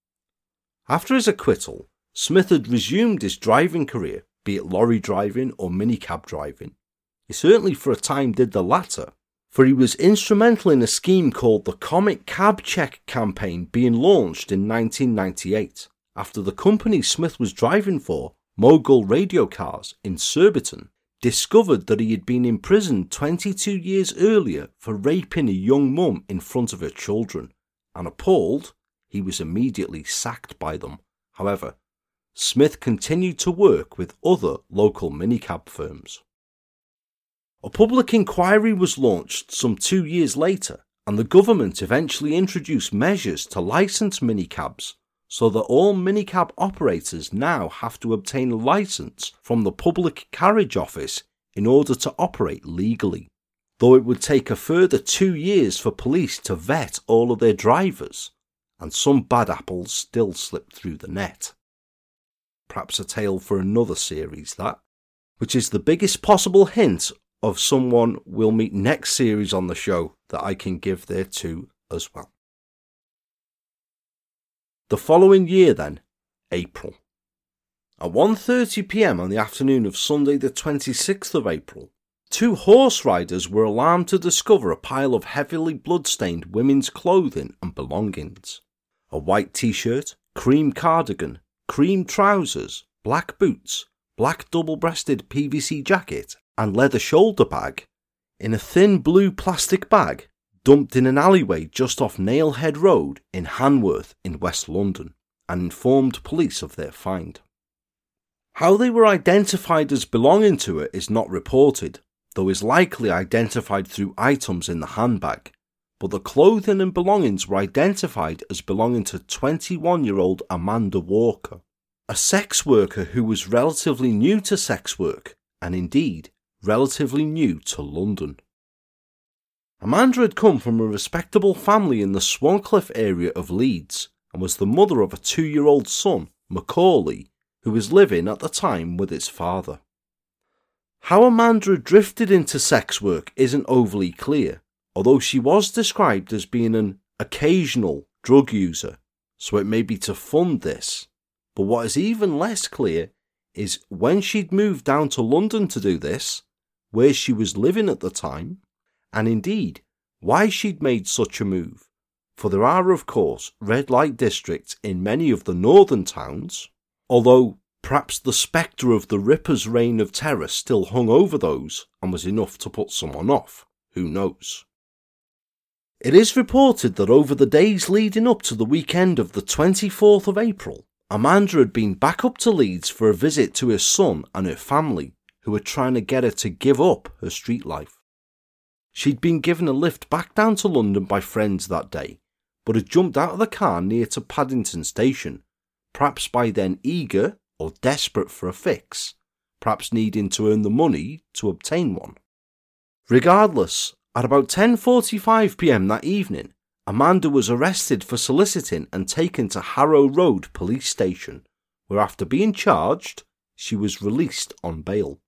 After his acquittal, Smith had resumed his driving career, be it lorry driving or minicab driving. He certainly for a time did the latter, for he was instrumental in a scheme called the Comic Cab Check campaign being launched in 1998 after the company Smith was driving for, Mogul Radio Cars in Surbiton, discovered that he had been imprisoned 22 years earlier for raping a young mum in front of her children, and appalled, he was immediately sacked by them. However, Smith continued to work with other local minicab firms. A public inquiry was launched some two years later, and the government eventually introduced measures to license minicabs so that all minicab operators now have to obtain a license from the Public Carriage Office in order to operate legally, though it would take a further two years for police to vet all of their drivers, and some bad apples still slip through the net. Perhaps a tale for another series, that, which is the biggest possible hint of someone we'll meet next series on the show that I can give there too as well. The following year then, April. At 1:30 p.m. on the afternoon of Sunday the 26th of April, two horse riders were alarmed to discover a pile of heavily blood-stained women's clothing and belongings. A white t-shirt, cream cardigan, cream trousers, black boots, black double-breasted PVC jacket, and leather shoulder bag. In a thin blue plastic bag, dumped in an alleyway just off Nallhead Road in Hanworth in West London and informed police of their find. How they were identified as belonging to it is not reported, though is likely identified through items in the handbag, but the clothing and belongings were identified as belonging to 21 year old Amanda Walker, a sex worker who was relatively new to sex work and indeed relatively new to London. Amanda had come from a respectable family in the Swarcliffe area of Leeds and was the mother of a two year old son, Macaulay, who was living at the time with his father. How Amanda drifted into sex work isn't overly clear, although she was described as being an occasional drug user, so it may be to fund this. But what is even less clear is when she'd moved down to London to do this, where she was living at the time, and indeed why she'd made such a move, for there are, of course, red light districts in many of the northern towns, although perhaps the spectre of the Ripper's reign of terror still hung over those and was enough to put someone off. Who knows? It is reported that over the days leading up to the weekend of the 24th of April, Amanda had been back up to Leeds for a visit to her son and her family, who were trying to get her to give up her street life. She'd been given a lift back down to London by friends that day, but had jumped out of the car near to Paddington Station, perhaps by then eager or desperate for a fix, perhaps needing to earn the money to obtain one. Regardless, at about 10:45 p.m. that evening, Amanda was arrested for soliciting and taken to Harrow Road police station, where after being charged, she was released on bail.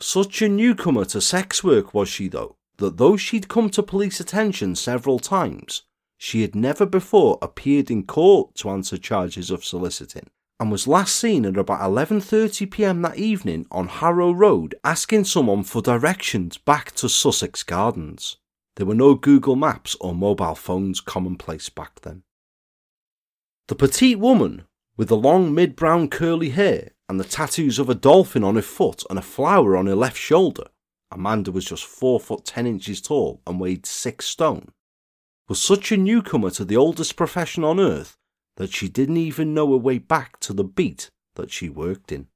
Such a newcomer to sex work was she, though, that though she'd come to police attention several times, she had never before appeared in court to answer charges of soliciting, and was last seen at about 11:30 p.m. that evening on Harrow Road asking someone for directions back to Sussex Gardens. There were no Google Maps or mobile phones commonplace back then. The petite woman, with the long mid-brown curly hair and the tattoos of a dolphin on her foot and a flower on her left shoulder, Amanda was just four foot ten inches tall and weighed six stone, was such a newcomer to the oldest profession on earth that she didn't even know her way back to the beat that she worked in.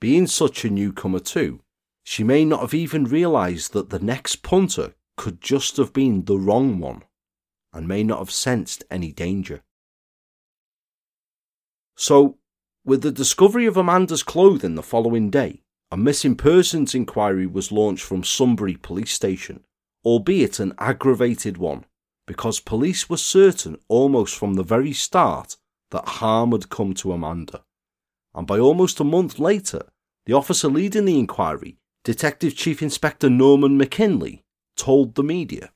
Being such a newcomer too, she may not have even realised that the next punter could just have been the wrong one, and may not have sensed any danger. So, with the discovery of Amanda's clothing the following day, a missing persons inquiry was launched from Sunbury Police Station, albeit an aggravated one, because police were certain almost from the very start that harm had come to Amanda. And by almost a month later, the officer leading the inquiry, Detective Chief Inspector Norman McKinley, told the media.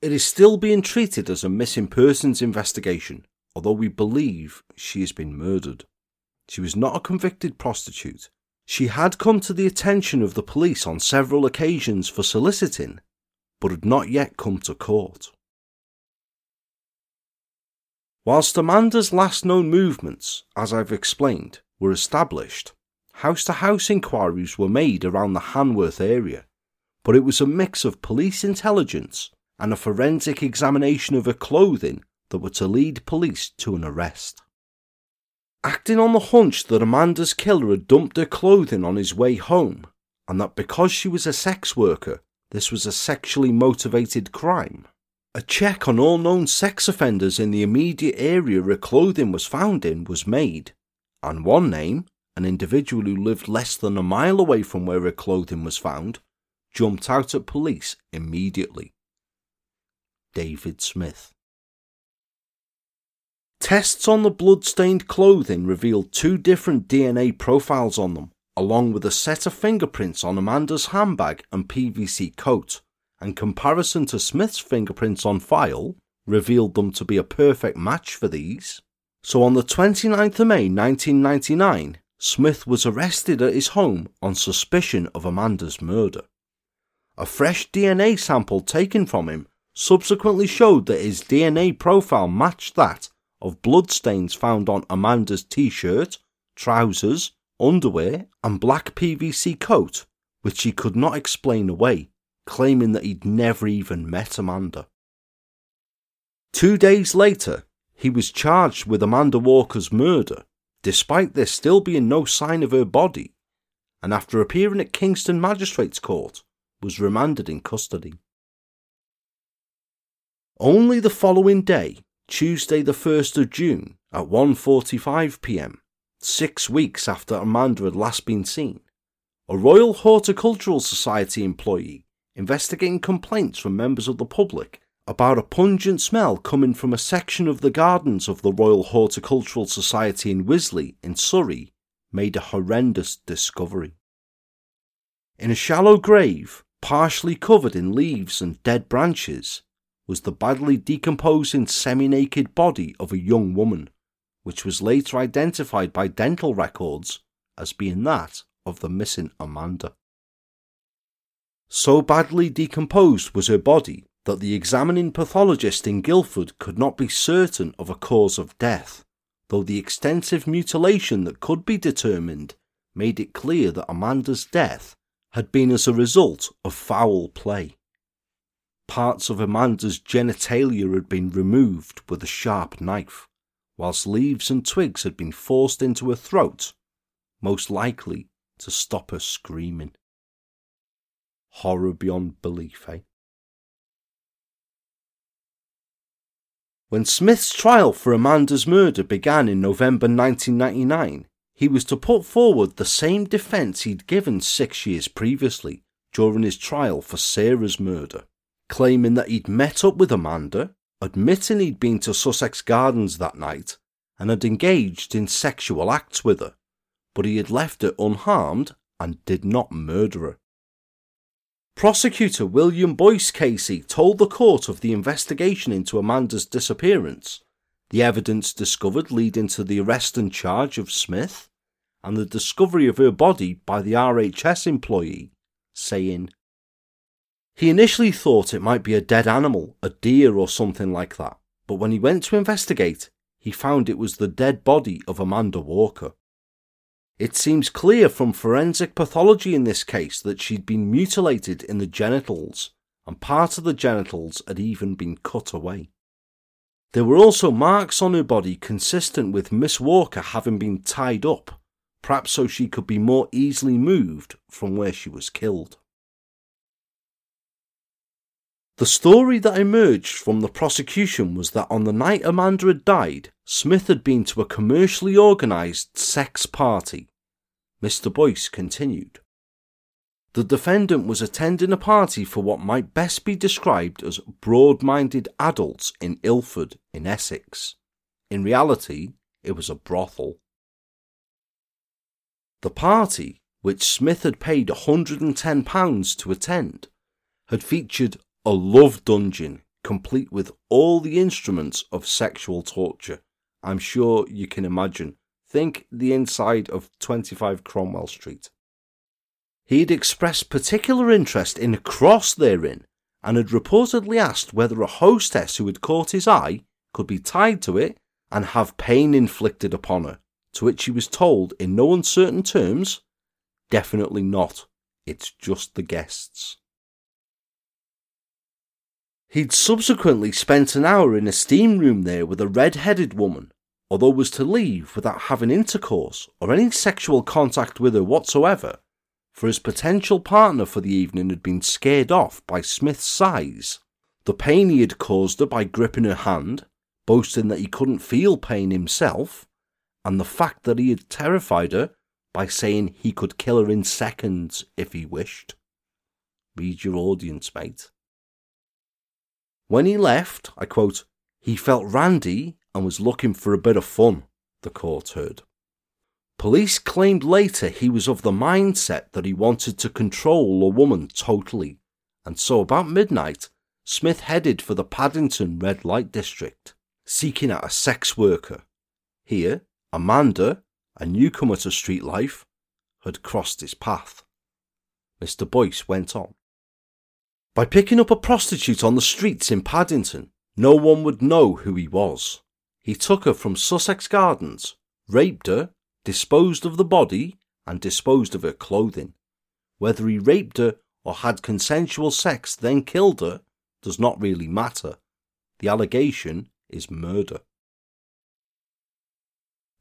It is still being treated as a missing persons investigation although we believe she has been murdered. She was not a convicted prostitute. She had come to the attention of the police on several occasions for soliciting, but had not yet come to court. Whilst Amanda's last known movements, as I've explained, were established, house to house inquiries were made around the Hanworth area, but it was a mix of police intelligence and a forensic examination of her clothing that were to lead police to an arrest. Acting on the hunch that Amanda's killer had dumped her clothing on his way home, and that because she was a sex worker, this was a sexually motivated crime, a check on all known sex offenders in the immediate area her clothing was found in was made, and one name, an individual who lived less than a mile away from where her clothing was found, jumped out at police immediately. David Smith. Tests on the blood-stained clothing revealed two different DNA profiles on them, along with a set of fingerprints on Amanda's handbag and PVC coat, and comparison to Smith's fingerprints on file revealed them to be a perfect match for these. So on the 29th of May 1999, Smith was arrested at his home on suspicion of Amanda's murder. A fresh DNA sample taken from him subsequently showed that his DNA profile matched that of bloodstains found on Amanda's t shirt, trousers, underwear, and black PVC coat, which he could not explain away, claiming that he'd never even met Amanda. Two days later, he was charged with Amanda Walker's murder, despite there still being no sign of her body, and after appearing at Kingston Magistrates Court, was remanded in custody. Only the following day, Tuesday the 1st of June at 1:45 p.m., 6 weeks after Amanda had last been seen, a Royal Horticultural Society employee investigating complaints from members of the public about a pungent smell coming from a section of the gardens of the Royal Horticultural Society in Wisley, in Surrey, made a horrendous discovery. In a shallow grave, partially covered in leaves and dead branches, was the badly decomposing semi naked body of a young woman, which was later identified by dental records as being that of the missing Amanda. So badly decomposed was her body that the examining pathologist in Guildford could not be certain of a cause of death, though the extensive mutilation that could be determined made it clear that Amanda's death had been as a result of foul play. Parts of Amanda's genitalia had been removed with a sharp knife, whilst leaves and twigs had been forced into her throat, most likely to stop her screaming. Horror beyond belief, eh? When Smith's trial for Amanda's murder began in November 1999, he was to put forward the same defence he'd given six years previously during his trial for Sarah's murder, claiming that he'd met up with Amanda, admitting he'd been to Sussex Gardens that night, and had engaged in sexual acts with her, but he had left her unharmed and did not murder her. Prosecutor William Boyce QC told the court of the investigation into Amanda's disappearance, the evidence discovered leading to the arrest and charge of Smith, and the discovery of her body by the RHS employee, saying, He initially thought it might be a dead animal, a deer or something like that, but when he went to investigate, he found it was the dead body of Amanda Walker. It seems clear from forensic pathology in this case that she'd been mutilated in the genitals, and part of the genitals had even been cut away. There were also marks on her body consistent with Miss Walker having been tied up, perhaps so she could be more easily moved from where she was killed. The story that emerged from the prosecution was that on the night Amanda had died, Smith had been to a commercially organised sex party. Mr. Boyce continued. The defendant was attending a party for what might best be described as broad minded adults in Ilford, in Essex. In reality, it was a brothel. The party, which Smith had paid £110 to attend, had featured a love dungeon complete with all the instruments of sexual torture. I'm sure you can imagine. Think the inside of 25 Cromwell Street. He'd expressed particular interest in a cross therein and had reportedly asked whether a hostess who had caught his eye could be tied to it and have pain inflicted upon her, to which he was told in no uncertain terms, definitely not. It's just the guests. He'd subsequently spent an hour in a steam room there with a red headed woman, although was to leave without having intercourse or any sexual contact with her whatsoever, for his potential partner for the evening had been scared off by Smith's size, the pain he had caused her by gripping her hand, boasting that he couldn't feel pain himself, and the fact that he had terrified her by saying he could kill her in seconds if he wished. Read your audience, mate. When he left, I quote, he felt randy and was looking for a bit of fun, the court heard. Police claimed later he was of the mindset that he wanted to control a woman totally, and so about midnight, Smith headed for the Paddington red light district, seeking out a sex worker. Here, Amanda, a newcomer to street life, had crossed his path. Mr. Boyce went on. By picking up a prostitute on the streets in Paddington, no one would know who he was. He took her from Sussex Gardens, raped her, disposed of the body, and disposed of her clothing. Whether he raped her or had consensual sex then killed her does not really matter. The allegation is murder.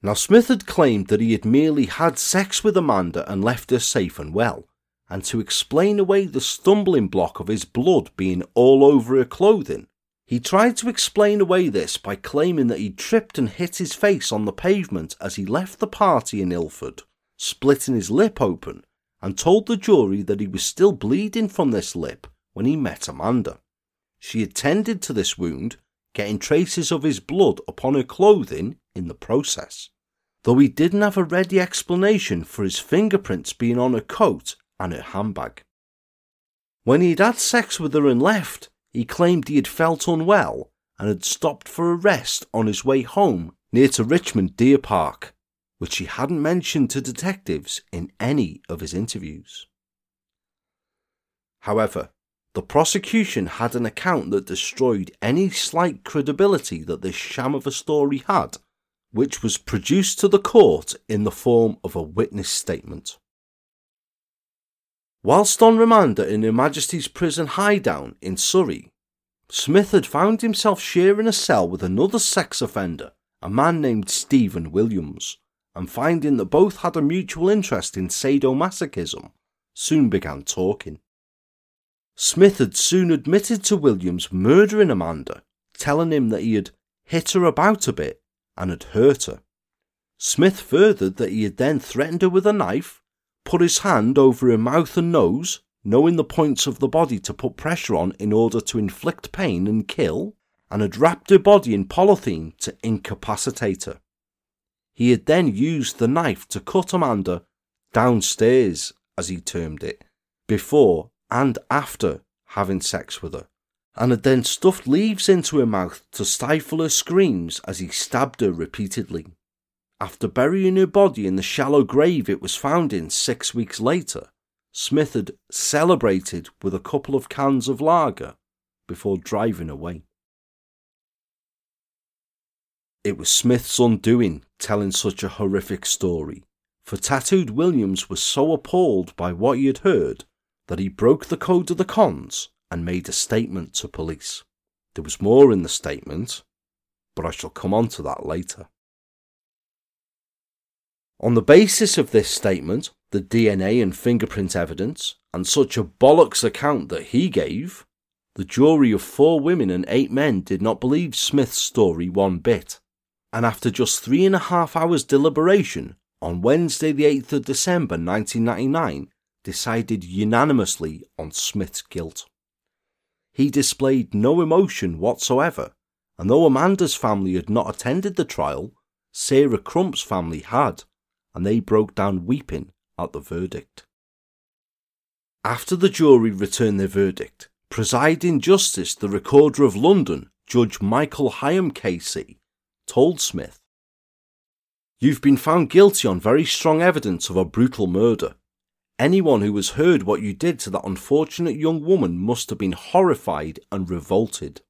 Now, Smith had claimed that he had merely had sex with Amanda and left her safe and well, and to explain away the stumbling block of his blood being all over her clothing, he tried to explain away this by claiming that he tripped and hit his face on the pavement as he left the party in Ilford, splitting his lip open, and told the jury that he was still bleeding from this lip when he met Amanda. She attended to this wound, getting traces of his blood upon her clothing in the process, though he didn't have a ready explanation for his fingerprints being on her coat and her handbag. When he'd had sex with her and left, he claimed he had felt unwell and had stopped for a rest on his way home near to Richmond Deer Park, which he hadn't mentioned to detectives in any of his interviews. However, the prosecution had an account that destroyed any slight credibility that this sham of a story had which was produced to the court in the form of a witness statement. Whilst on remand in Her Majesty's Prison Highdown in Surrey, Smith had found himself sharing a cell with another sex offender, a man named Stephen Williams, and finding that both had a mutual interest in sadomasochism, soon began talking. Smith had soon admitted to Williams murdering Amanda, telling him that he had hit her about a bit and had hurt her. Smith furthered that he had then threatened her with a knife, put his hand over her mouth and nose, knowing the points of the body to put pressure on in order to inflict pain and kill, and had wrapped her body in polythene to incapacitate her. He had then used the knife to cut Amanda downstairs, as he termed it, before and after having sex with her and had then stuffed leaves into her mouth to stifle her screams as he stabbed her repeatedly. After burying her body in the shallow grave it was found in six weeks later, Smith had celebrated with a couple of cans of lager before driving away. It was Smith's undoing telling such a horrific story, for Tattooed Williams was so appalled by what he had heard that he broke the code of the cons and made a statement to police. There was more in the statement, but I shall come on to that later. On the basis of this statement, the DNA and fingerprint evidence, and such a bollocks account that he gave, the jury of four women and eight men did not believe Smith's story one bit. And after just three and a half hours deliberation, on Wednesday, the 8th of December 1999, decided unanimously on Smith's guilt he displayed no emotion whatsoever, and though Amanda's family had not attended the trial, Sarah Crump's family had, and they broke down weeping at the verdict. After the jury returned their verdict, presiding justice, the Recorder of London, Judge Michael Hyam KC, told Smith, You've been found guilty on very strong evidence of a brutal murder. Anyone who has heard what you did to that unfortunate young woman must have been horrified and revolted.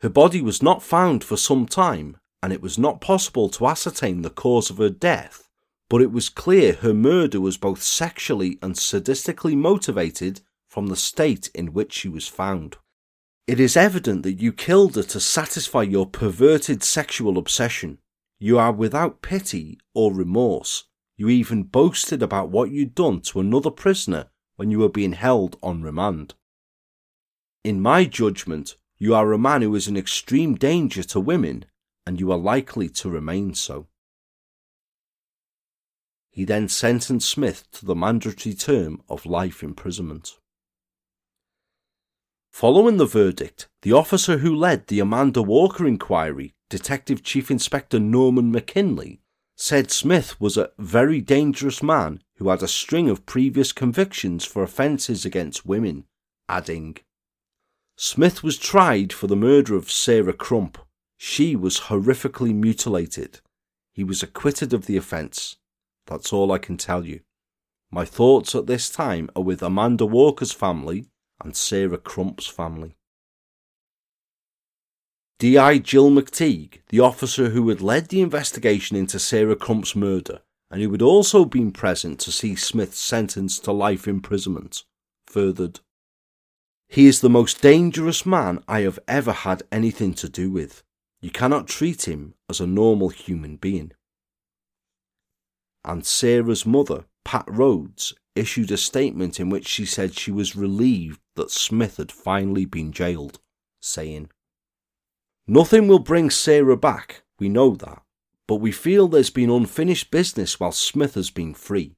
Her body was not found for some time, and it was not possible to ascertain the cause of her death, but it was clear her murder was both sexually and sadistically motivated from the state in which she was found. It is evident that you killed her to satisfy your perverted sexual obsession. You are without pity or remorse, you even boasted about what you'd done to another prisoner when you were being held on remand. In my judgment, you are a man who is in extreme danger to women, and you are likely to remain so. He then sentenced Smith to the mandatory term of life imprisonment. Following the verdict, the officer who led the Amanda Walker inquiry, Detective Chief Inspector Norman McKinley, said Smith was a very dangerous man who had a string of previous convictions for offences against women, adding, Smith was tried for the murder of Sarah Crump. She was horrifically mutilated. He was acquitted of the offence. That's all I can tell you. My thoughts at this time are with Amanda Walker's family and Sarah Crump's family. D.I. Jill McTeague, the officer who had led the investigation into Sarah Crump's murder and who had also been present to see Smith sentenced to life imprisonment, furthered. He is the most dangerous man I have ever had anything to do with. You cannot treat him as a normal human being. And Sarah's mother, Pat Rhodes, issued a statement in which she said she was relieved that Smith had finally been jailed, saying, Nothing will bring Sarah back, we know that, but we feel there's been unfinished business while Smith has been free.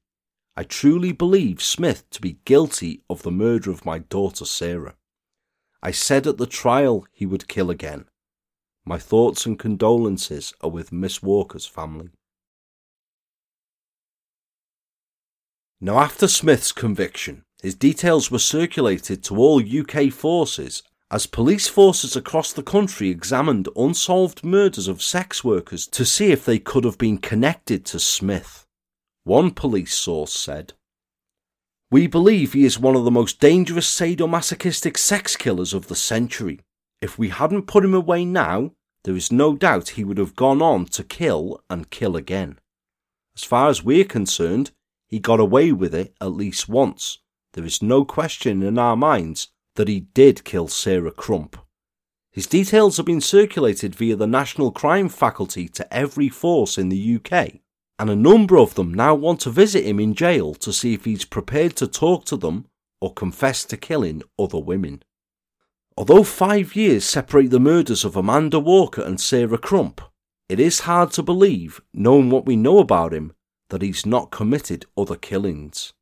I truly believe Smith to be guilty of the murder of my daughter Sarah. I said at the trial he would kill again. My thoughts and condolences are with Miss Walker's family. Now, after Smith's conviction, his details were circulated to all UK forces as police forces across the country examined unsolved murders of sex workers to see if they could have been connected to Smith. One police source said, We believe he is one of the most dangerous sadomasochistic sex killers of the century. If we hadn't put him away now, there is no doubt he would have gone on to kill and kill again. As far as we're concerned, he got away with it at least once. There is no question in our minds that he did kill Sarah Crump. His details have been circulated via the National Crime Faculty to every force in the UK, and a number of them now want to visit him in jail to see if he's prepared to talk to them or confess to killing other women. Although five years separate the murders of Amanda Walker and Sarah Crump, it is hard to believe, knowing what we know about him, that he's not committed other killings.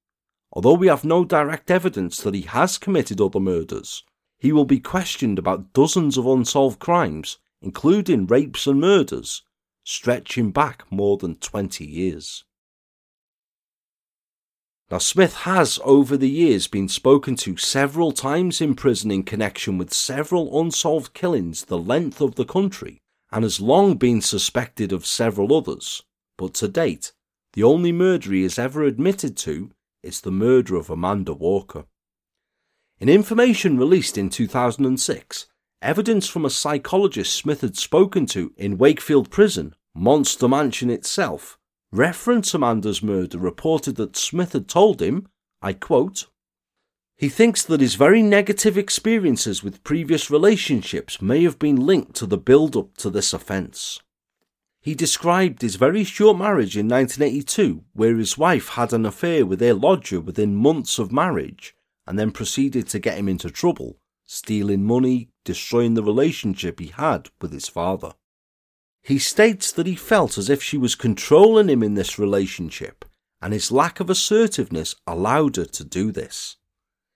Although we have no direct evidence that he has committed other murders, he will be questioned about dozens of unsolved crimes, including rapes and murders, stretching back more than 20 years. Now, Smith has over the years been spoken to several times in prison in connection with several unsolved killings the length of the country, and has long been suspected of several others, but to date, the only murder he has ever admitted to is the murder of Amanda Walker. In information released in 2006, evidence from a psychologist Smith had spoken to in Wakefield Prison, Monster Mansion itself, reference Amanda's murder reported that Smith had told him, I quote, he thinks that his very negative experiences with previous relationships may have been linked to the build up to this offence. He described his very short marriage in 1982, where his wife had an affair with a lodger within months of marriage and then proceeded to get him into trouble, stealing money, destroying the relationship he had with his father. He states that he felt as if she was controlling him in this relationship, and his lack of assertiveness allowed her to do this.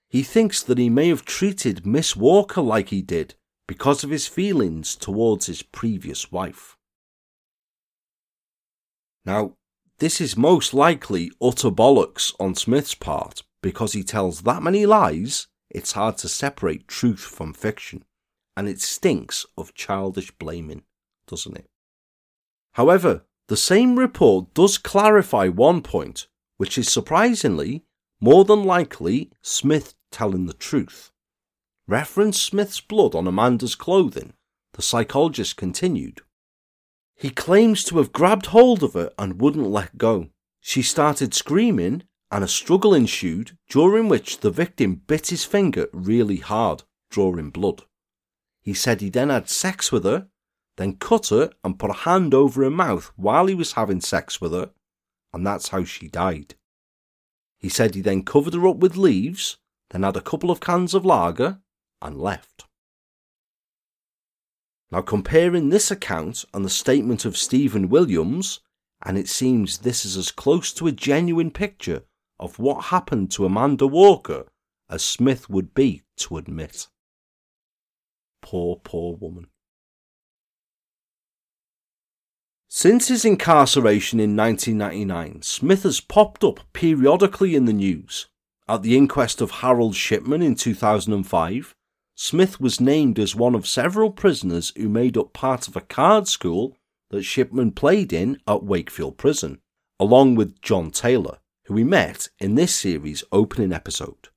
He thinks that he may have treated Miss Walker like he did because of his feelings towards his previous wife. Now, this is most likely utter bollocks on Smith's part because he tells that many lies, it's hard to separate truth from fiction, and it stinks of childish blaming, doesn't it? However, the same report does clarify one point, which is surprisingly, more than likely, Smith telling the truth. Reference Smith's blood on Amanda's clothing, the psychologist continued. He claims to have grabbed hold of her and wouldn't let go. She started screaming, and a struggle ensued, during which the victim bit his finger really hard, drawing blood. He said he then had sex with her, then cut her and put a hand over her mouth while he was having sex with her, and that's how she died. He said he then covered her up with leaves, then had a couple of cans of lager, and left. Now, comparing this account and the statement of Stephen Williams, and it seems this is as close to a genuine picture of what happened to Amanda Walker as Smith would be to admit. Poor, poor woman. Since his incarceration in 1999, Smith has popped up periodically in the news. At the inquest of Harold Shipman in 2005, Smith was named as one of several prisoners who made up part of a card school that Shipman played in at Wakefield Prison, along with John Taylor, who we met in this series' opening episode.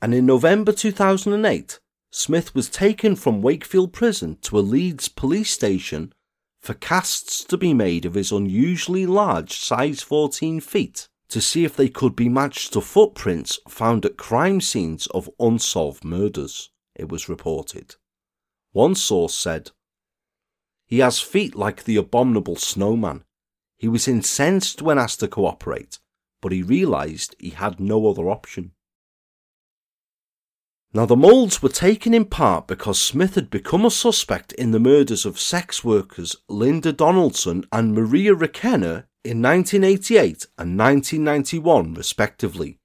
And in November 2008, Smith was taken from Wakefield Prison to a Leeds police station for casts to be made of his unusually large size 14 feet to see if they could be matched to footprints found at crime scenes of unsolved murders, it was reported. One source said, He has feet like the abominable snowman. He was incensed when asked to cooperate, but he realised he had no other option. Now, the moulds were taken in part because Smith had become a suspect in the murders of sex workers Linda Donaldson and Maria Requena in 1988 and 1991, respectively,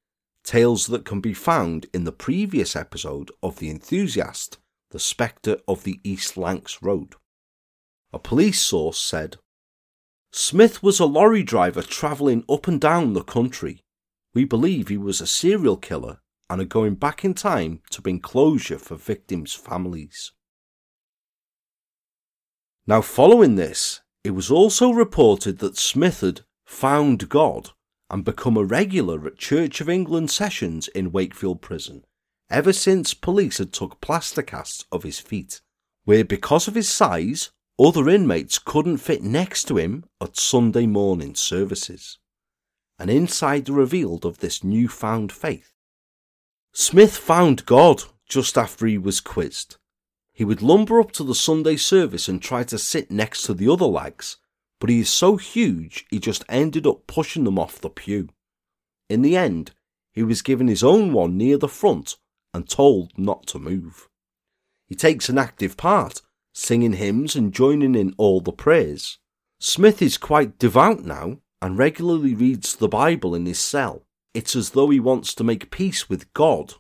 tales that can be found in the previous episode of The Enthusiast, The Spectre of the East Lancs Road. A police source said Smith was a lorry driver travelling up and down the country. We believe he was a serial killer and are going back in time to bring closure for victims' families. Now, following this, it was also reported that Smith had found God and become a regular at Church of England sessions in Wakefield Prison ever since police had took plaster casts of his feet, where because of his size, other inmates couldn't fit next to him at Sunday morning services. An insider revealed of this newfound faith. Smith found God just after he was quizzed he would lumber up to the Sunday service and try to sit next to the other lags, but he is so huge he just ended up pushing them off the pew. In the end, he was given his own one near the front and told not to move. He takes an active part, singing hymns and joining in all the prayers. Smith is quite devout now and regularly reads the Bible in his cell. It's as though he wants to make peace with God,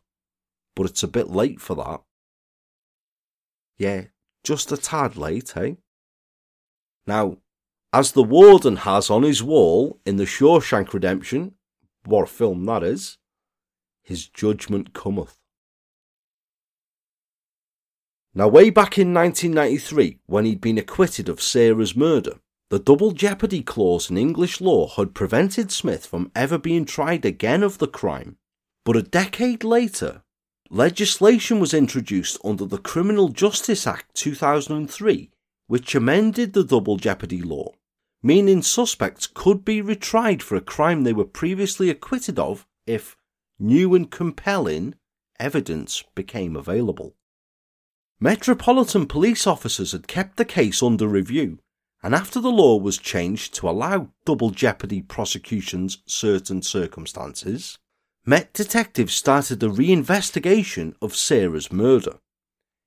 but it's a bit late for that. Yeah, just a tad late, eh? Now, as the warden has on his wall in the Shawshank Redemption, what a film that is, his judgment cometh. Now, way back in 1993, when he'd been acquitted of Sarah's murder, the double jeopardy clause in English law had prevented Smith from ever being tried again of the crime. But a decade later, legislation was introduced under the Criminal Justice Act 2003, which amended the double jeopardy law, meaning suspects could be retried for a crime they were previously acquitted of if new and compelling evidence became available. Metropolitan police officers had kept the case under review, and after the law was changed to allow double jeopardy prosecutions certain circumstances, Met detectives started a reinvestigation of Sarah's murder.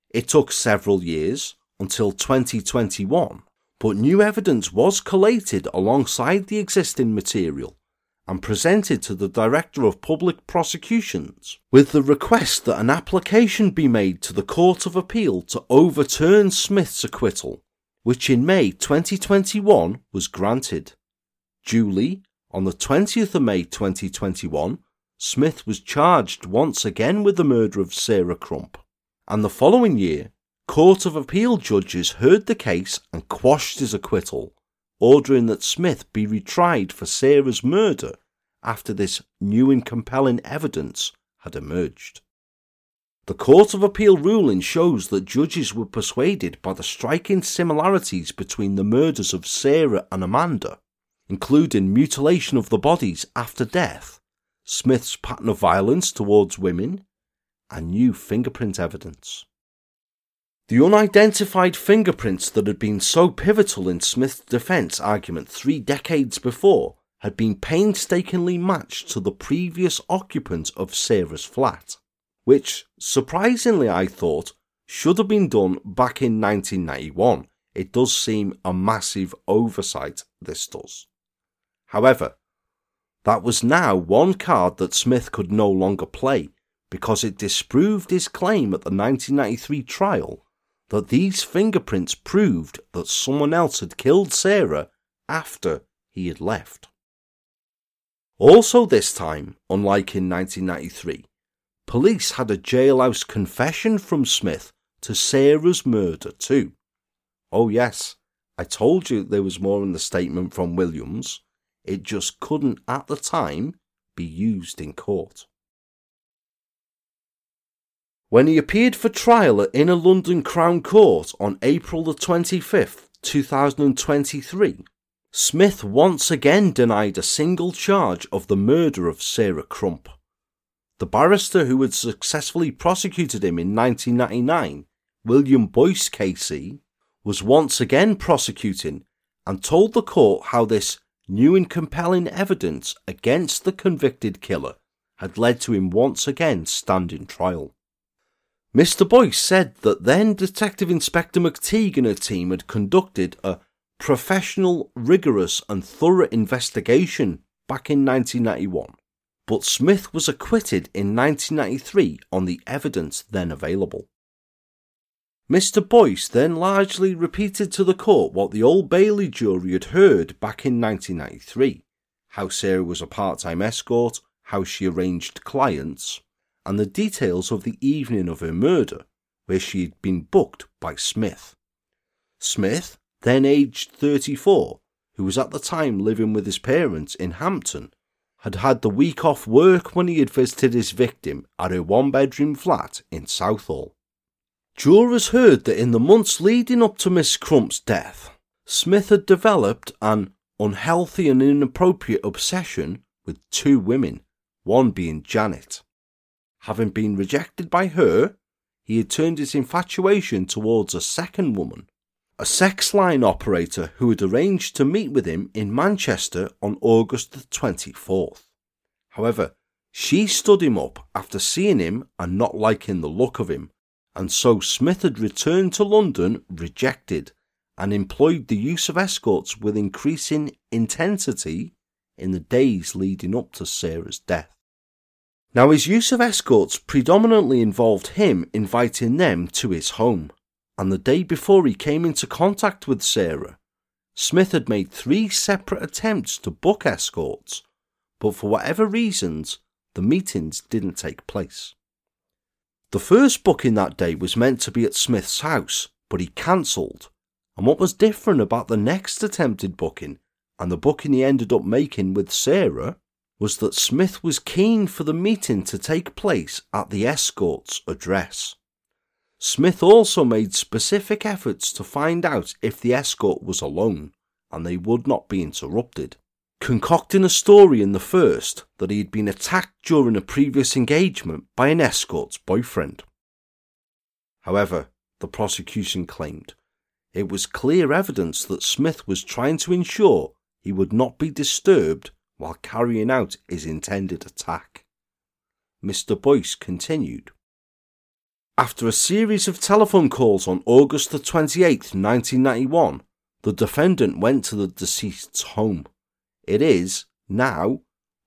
It took several years, until 2021, but new evidence was collated alongside the existing material and presented to the Director of Public Prosecutions with the request that an application be made to the Court of Appeal to overturn Smith's acquittal, which in May 2021 was granted. Duly, on the 20th of May 2021, Smith was charged once again with the murder of Sarah Crump, and the following year, Court of Appeal judges heard the case and quashed his acquittal, ordering that Smith be retried for Sarah's murder after this new and compelling evidence had emerged. The Court of Appeal ruling shows that judges were persuaded by the striking similarities between the murders of Sarah and Amanda, including mutilation of the bodies after death Smith's pattern of violence towards women, and new fingerprint evidence. The unidentified fingerprints that had been so pivotal in Smith's defense argument three decades before had been painstakingly matched to the previous occupant of Sarah's flat, which, surprisingly, I thought should have been done back in 1991. It does seem a massive oversight, this does. However, that was now one card that Smith could no longer play because it disproved his claim at the 1993 trial that these fingerprints proved that someone else had killed Sarah after he had left. Also, this time, unlike in 1993, police had a jailhouse confession from Smith to Sarah's murder, too. Oh, yes, I told you there was more in the statement from Williams. It just couldn't at the time be used in court. When he appeared for trial at Inner London Crown Court on April the 25th, 2023, Smith once again denied a single charge of the murder of Sarah Crump. The barrister who had successfully prosecuted him in 1999, William Boyce KC, was once again prosecuting and told the court how this new and compelling evidence against the convicted killer had led to him once again standing trial. Mr. Boyce said that then Detective Inspector McTeague and her team had conducted a professional, rigorous, and thorough investigation back in 1991 but Smith was acquitted in 1993 on the evidence then available. Mr. Boyce then largely repeated to the court what the Old Bailey jury had heard back in 1993 how Sarah was a part time escort, how she arranged clients, and the details of the evening of her murder, where she had been booked by Smith. Smith, then aged 34, who was at the time living with his parents in Hampton, had had the week off work when he had visited his victim at her one bedroom flat in Southall. Jurors heard that in the months leading up to Miss Crump's death, Smith had developed an unhealthy and inappropriate obsession with two women, one being Janet. Having been rejected by her, he had turned his infatuation towards a second woman, a sex line operator who had arranged to meet with him in Manchester on August the 24th. However, she stood him up after seeing him and not liking the look of him, and so Smith had returned to London rejected and employed the use of escorts with increasing intensity in the days leading up to Sarah's death. Now, his use of escorts predominantly involved him inviting them to his home and the day before he came into contact with Sarah, Smith had made three separate attempts to book escorts, but for whatever reasons, the meetings didn't take place. The first booking that day was meant to be at Smith's house, but he cancelled. And what was different about the next attempted booking and the booking he ended up making with Sarah was that Smith was keen for the meeting to take place at the escort's address. Smith also made specific efforts to find out if the escort was alone and they would not be interrupted, concocting a story in the first that he had been attacked during a previous engagement by an escort's boyfriend. However, the prosecution claimed it was clear evidence that Smith was trying to ensure he would not be disturbed while carrying out his intended attack. Mr. Boyce continued. After a series of telephone calls on August the 28th, 1991, the defendant went to the deceased's home. It is, now,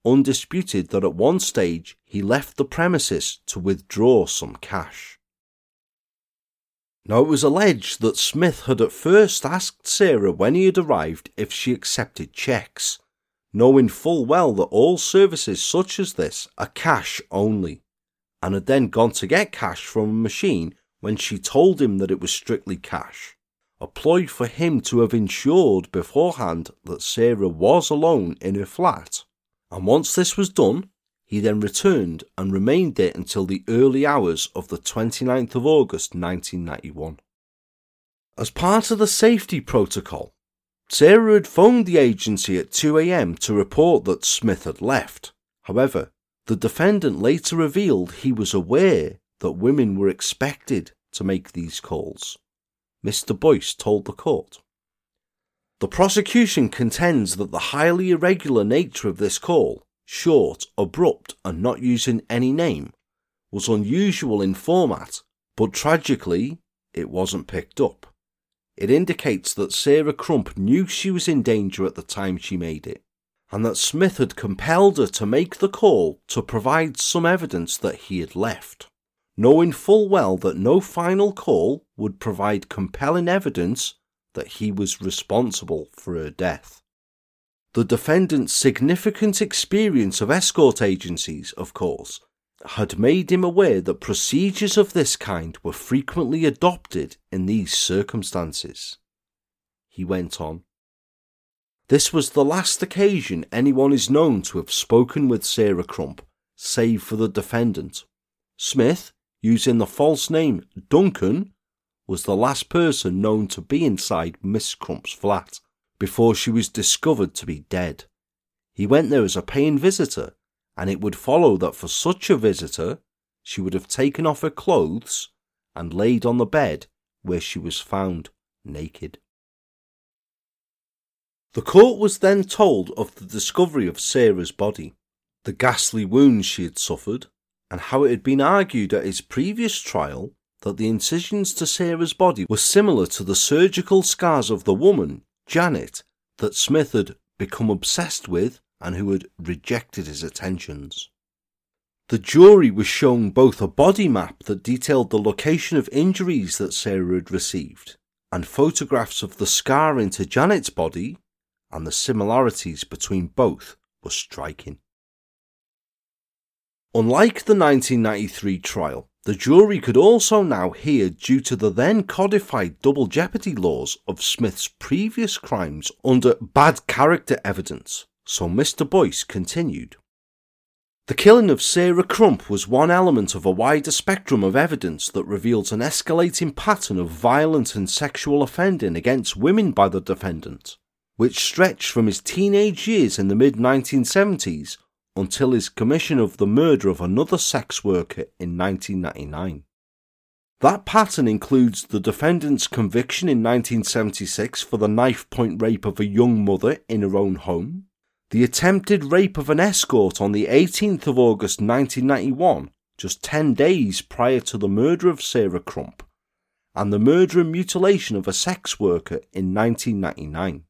undisputed that at one stage he left the premises to withdraw some cash. Now, it was alleged that Smith had at first asked Sarah when he had arrived if she accepted cheques, knowing full well that all services such as this are cash only and had then gone to get cash from a machine when she told him that it was strictly cash. A ploy for him to have ensured beforehand that Sarah was alone in her flat. And once this was done, he then returned and remained there until the early hours of the 29th of August 1991. As part of the safety protocol, Sarah had phoned the agency at 2am to report that Smith had left. However, the defendant later revealed he was aware that women were expected to make these calls. Mr. Boyce told the court. The prosecution contends that the highly irregular nature of this call, short, abrupt, and not using any name, was unusual in format, but tragically, it wasn't picked up. It indicates that Sarah Crump knew she was in danger at the time she made it and that Smith had compelled her to make the call to provide some evidence that he had left, knowing full well that no final call would provide compelling evidence that he was responsible for her death. The defendant's significant experience of escort agencies, of course, had made him aware that procedures of this kind were frequently adopted in these circumstances. He went on. This was the last occasion anyone is known to have spoken with Sarah Crump, save for the defendant. Smith, using the false name Duncan, was the last person known to be inside Miss Crump's flat, before she was discovered to be dead. He went there as a paying visitor, and it would follow that for such a visitor, she would have taken off her clothes and laid on the bed where she was found naked. The court was then told of the discovery of Sarah's body, the ghastly wounds she had suffered, and how it had been argued at his previous trial that the incisions to Sarah's body were similar to the surgical scars of the woman, Janet, that Smith had become obsessed with and who had rejected his attentions. The jury was shown both a body map that detailed the location of injuries that Sarah had received and photographs of the scar into Janet's body, and the similarities between both were striking. Unlike the 1993 trial, the jury could also now hear, due to the then codified double jeopardy laws of Smith's previous crimes under bad character evidence, so Mr. Boyce continued. The killing of Sarah Crump was one element of a wider spectrum of evidence that reveals an escalating pattern of violent and sexual offending against women by the defendant, which stretched from his teenage years in the mid 1970s until his commission of the murder of another sex worker in 1999. That pattern includes the defendant's conviction in 1976 for the knife point rape of a young mother in her own home, the attempted rape of an escort on the 18th of August 1991, just 10 days prior to the murder of Sarah Crump, and the murder and mutilation of a sex worker in 1999.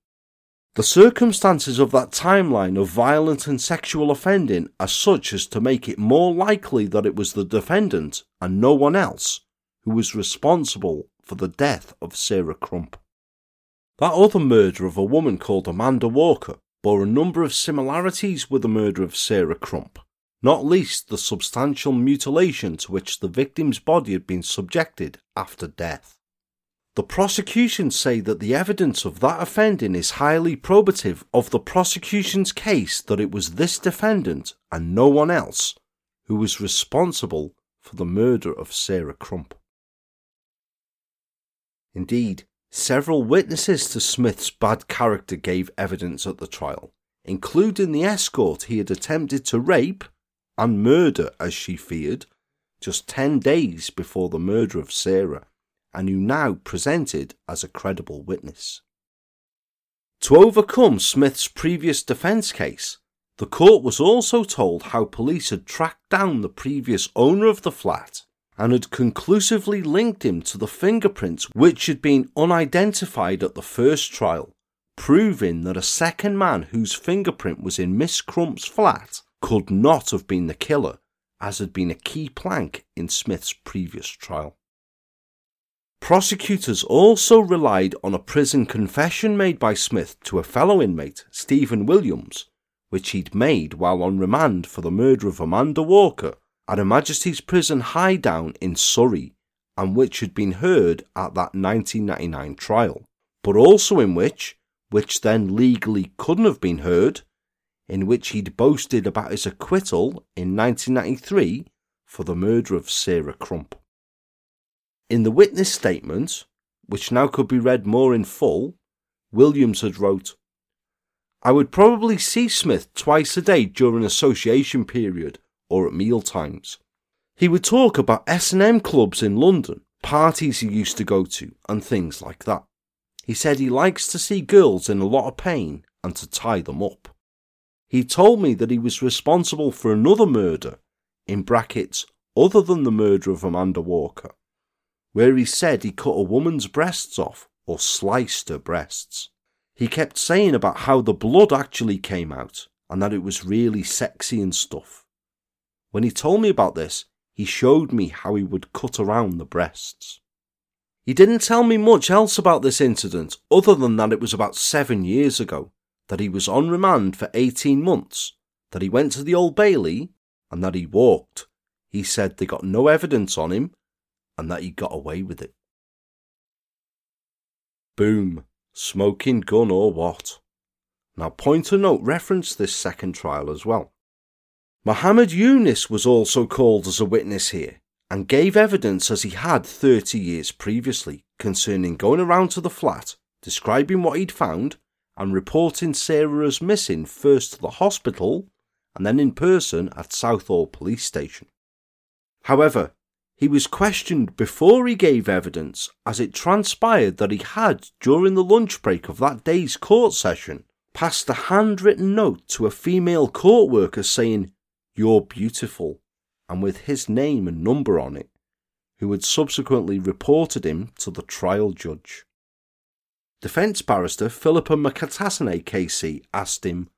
The circumstances of that timeline of violent and sexual offending are such as to make it more likely that it was the defendant and no one else who was responsible for the death of Sarah Crump. That other murder of a woman called Amanda Walker bore a number of similarities with the murder of Sarah Crump, not least the substantial mutilation to which the victim's body had been subjected after death. The prosecution say that the evidence of that offending is highly probative of the prosecution's case that it was this defendant and no one else who was responsible for the murder of Sarah Crump. Indeed, several witnesses to Smith's bad character gave evidence at the trial, including the escort he had attempted to rape and murder, as she feared, just 10 days before the murder of Sarah and who now presented as a credible witness. To overcome Smith's previous defence case, the court was also told how police had tracked down the previous owner of the flat and had conclusively linked him to the fingerprints which had been unidentified at the first trial, proving that a second man whose fingerprint was in Miss Crump's flat could not have been the killer, as had been a key plank in Smith's previous trial. Prosecutors also relied on a prison confession made by Smith to a fellow inmate, Stephen Williams, which he'd made while on remand for the murder of Amanda Walker at Her Majesty's Prison Highdown in Surrey, and which had been heard at that 1999 trial, but also in which, which then legally couldn't have been heard, in which he'd boasted about his acquittal in 1993 for the murder of Sarah Crump. In the witness statement, which now could be read more in full, Williams had wrote, I would probably see Smith twice a day during association period or at meal times. He would talk about S&M clubs in London, parties he used to go to, and things like that. He said he likes to see girls in a lot of pain and to tie them up. He told me that he was responsible for another murder, in brackets, other than the murder of Amanda Walker, where he said he cut a woman's breasts off or sliced her breasts. He kept saying about how the blood actually came out and that it was really sexy and stuff. When he told me about this, he showed me how he would cut around the breasts. He didn't tell me much else about this incident other than that it was about seven years ago, that he was on remand for 18 months, that he went to the Old Bailey, and that he walked. He said they got no evidence on him and that he got away with it. Boom. Smoking gun or what? Now, Pointer Note referenced this second trial as well. Muhammad Yunus was also called as a witness here and gave evidence as he had 30 years previously concerning going around to the flat, describing what he'd found, and reporting Sarah as missing first to the hospital and then in person at Southall Police Station. However, he was questioned before he gave evidence, as it transpired that he had, during the lunch break of that day's court session, passed a handwritten note to a female court worker saying, You're beautiful, and with his name and number on it, who had subsequently reported him to the trial judge. Defence barrister Philippa McAtasney KC asked him,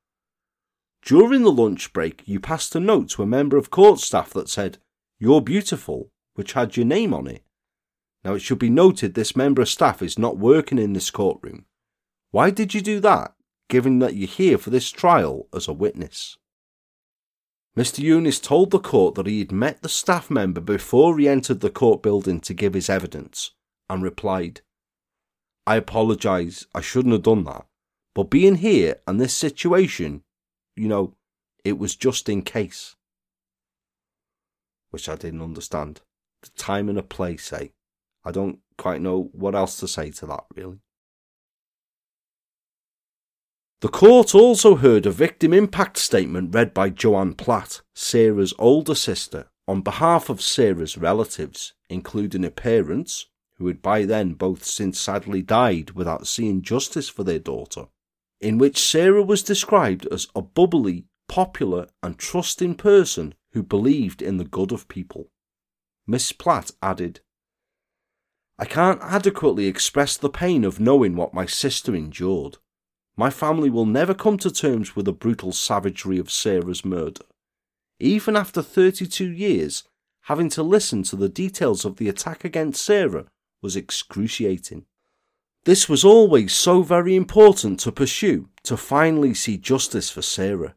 During the lunch break, you passed a note to a member of court staff that said, You're beautiful, which had your name on it. Now, it should be noted this member of staff is not working in this courtroom. Why did you do that, given that you're here for this trial as a witness? Mr. Yunus told the court that he had met the staff member before he entered the court building to give his evidence and replied, I apologise, I shouldn't have done that. But being here and this situation, you know, it was just in case. Which I didn't understand the time and a place, eh? I don't quite know what else to say to that, really. The court also heard a victim impact statement read by Joanne Platt, Sarah's older sister, on behalf of Sarah's relatives, including her parents, who had by then both since sadly died without seeing justice for their daughter, in which Sarah was described as a bubbly, popular, and trusting person who believed in the good of people. Miss Platt added, I can't adequately express the pain of knowing what my sister endured. My family will never come to terms with the brutal savagery of Sarah's murder. Even after 32 years, having to listen to the details of the attack against Sarah was excruciating. This was always so very important to pursue to finally see justice for Sarah.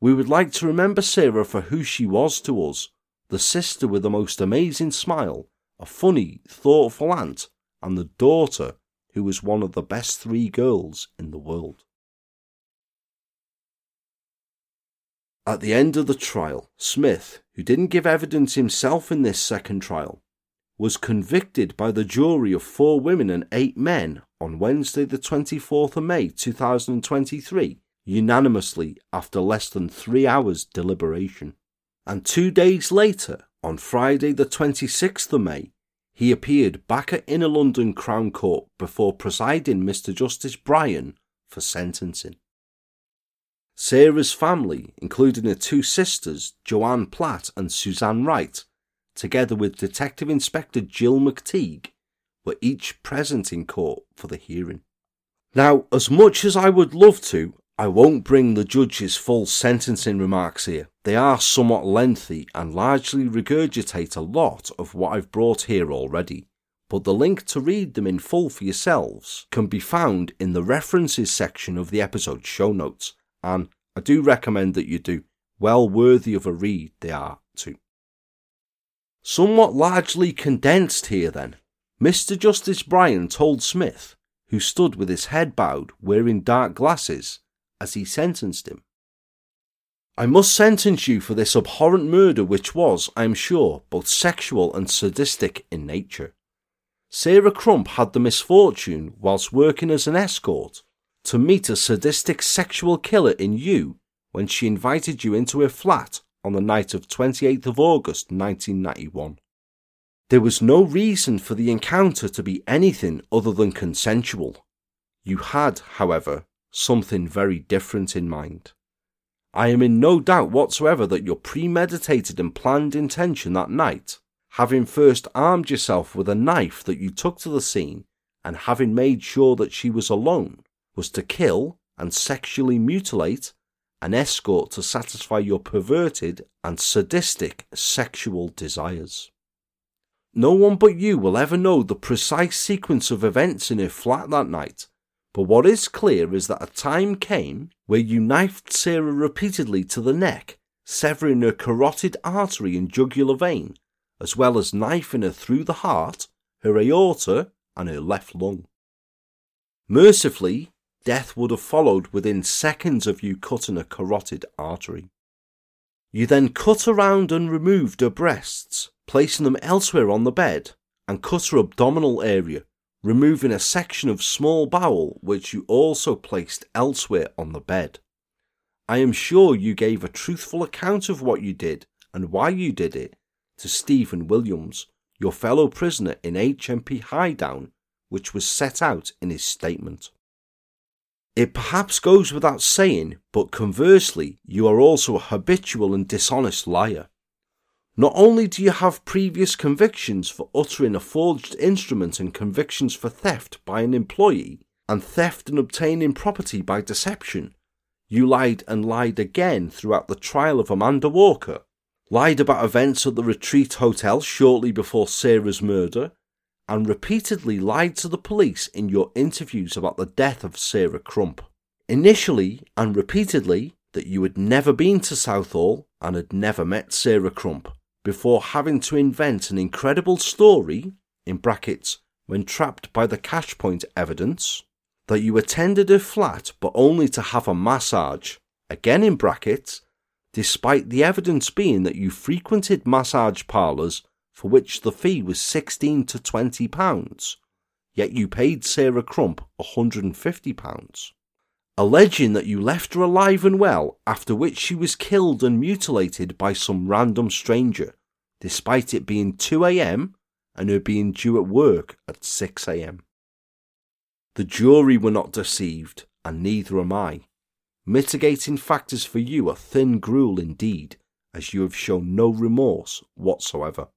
We would like to remember Sarah for who she was to us the sister with the most amazing smile, a funny, thoughtful aunt, and the daughter who was one of the best three girls in the world. At the end of the trial, Smith, who didn't give evidence himself in this second trial, was convicted by the jury of four women and eight men on Wednesday, the 24th of May 2023, unanimously after less than three hours' deliberation and two days later, on Friday the 26th of May, he appeared back at Inner London Crown Court before presiding Mr Justice Bryan for sentencing. Sarah's family, including her two sisters, Joanne Platt and Suzanne Wright, together with Detective Inspector Jill McTeague, were each present in court for the hearing. Now, as much as I would love to, I won't bring the judge's full sentencing remarks here. They are somewhat lengthy and largely regurgitate a lot of what I've brought here already, but the link to read them in full for yourselves can be found in the references section of the episode show notes, and I do recommend that you do. Well worthy of a read they are too. Somewhat largely condensed here then, Mr. Justice Bryan told Smith, who stood with his head bowed wearing dark glasses, as he sentenced him. I must sentence you for this abhorrent murder, which was, I am sure, both sexual and sadistic in nature. Sarah Crump had the misfortune, whilst working as an escort, to meet a sadistic sexual killer in you when she invited you into her flat on the night of 28th of August 1991. There was no reason for the encounter to be anything other than consensual. You had, however, something very different in mind. I am in no doubt whatsoever that your premeditated and planned intention that night, having first armed yourself with a knife that you took to the scene, and having made sure that she was alone, was to kill and sexually mutilate an escort to satisfy your perverted and sadistic sexual desires. No one but you will ever know the precise sequence of events in her flat that night, but what is clear is that a time came where you knifed Sarah repeatedly to the neck, severing her carotid artery and jugular vein, as well as knifing her through the heart, her aorta, and her left lung. Mercifully, death would have followed within seconds of you cutting a carotid artery. You then cut around and removed her breasts, placing them elsewhere on the bed, and cut her abdominal area, removing a section of small bowel which you also placed elsewhere on the bed. I am sure you gave a truthful account of what you did and why you did it to Stephen Williams, your fellow prisoner in HMP Highdown, which was set out in his statement. It perhaps goes without saying, but conversely, you are also a habitual and dishonest liar. Not only do you have previous convictions for uttering a forged instrument and convictions for theft by an employee, and theft and obtaining property by deception, you lied and lied again throughout the trial of Amanda Walker, lied about events at the Retreat Hotel shortly before Sarah's murder, and repeatedly lied to the police in your interviews about the death of Sarah Crump. Initially and repeatedly, that you had never been to Southall and had never met Sarah Crump before having to invent an incredible story, in brackets, when trapped by the Cashpoint evidence, that you attended a flat but only to have a massage, again in brackets, despite the evidence being that you frequented massage parlours for which the fee was 16 to 20 pounds, yet you paid Sarah Crump 150 pounds. Alleging that you left her alive and well, after which she was killed and mutilated by some random stranger despite it being 2 a.m. and her being due at work at 6 a.m. The jury were not deceived, and neither am I. Mitigating factors for you are thin gruel indeed, as you have shown no remorse whatsoever.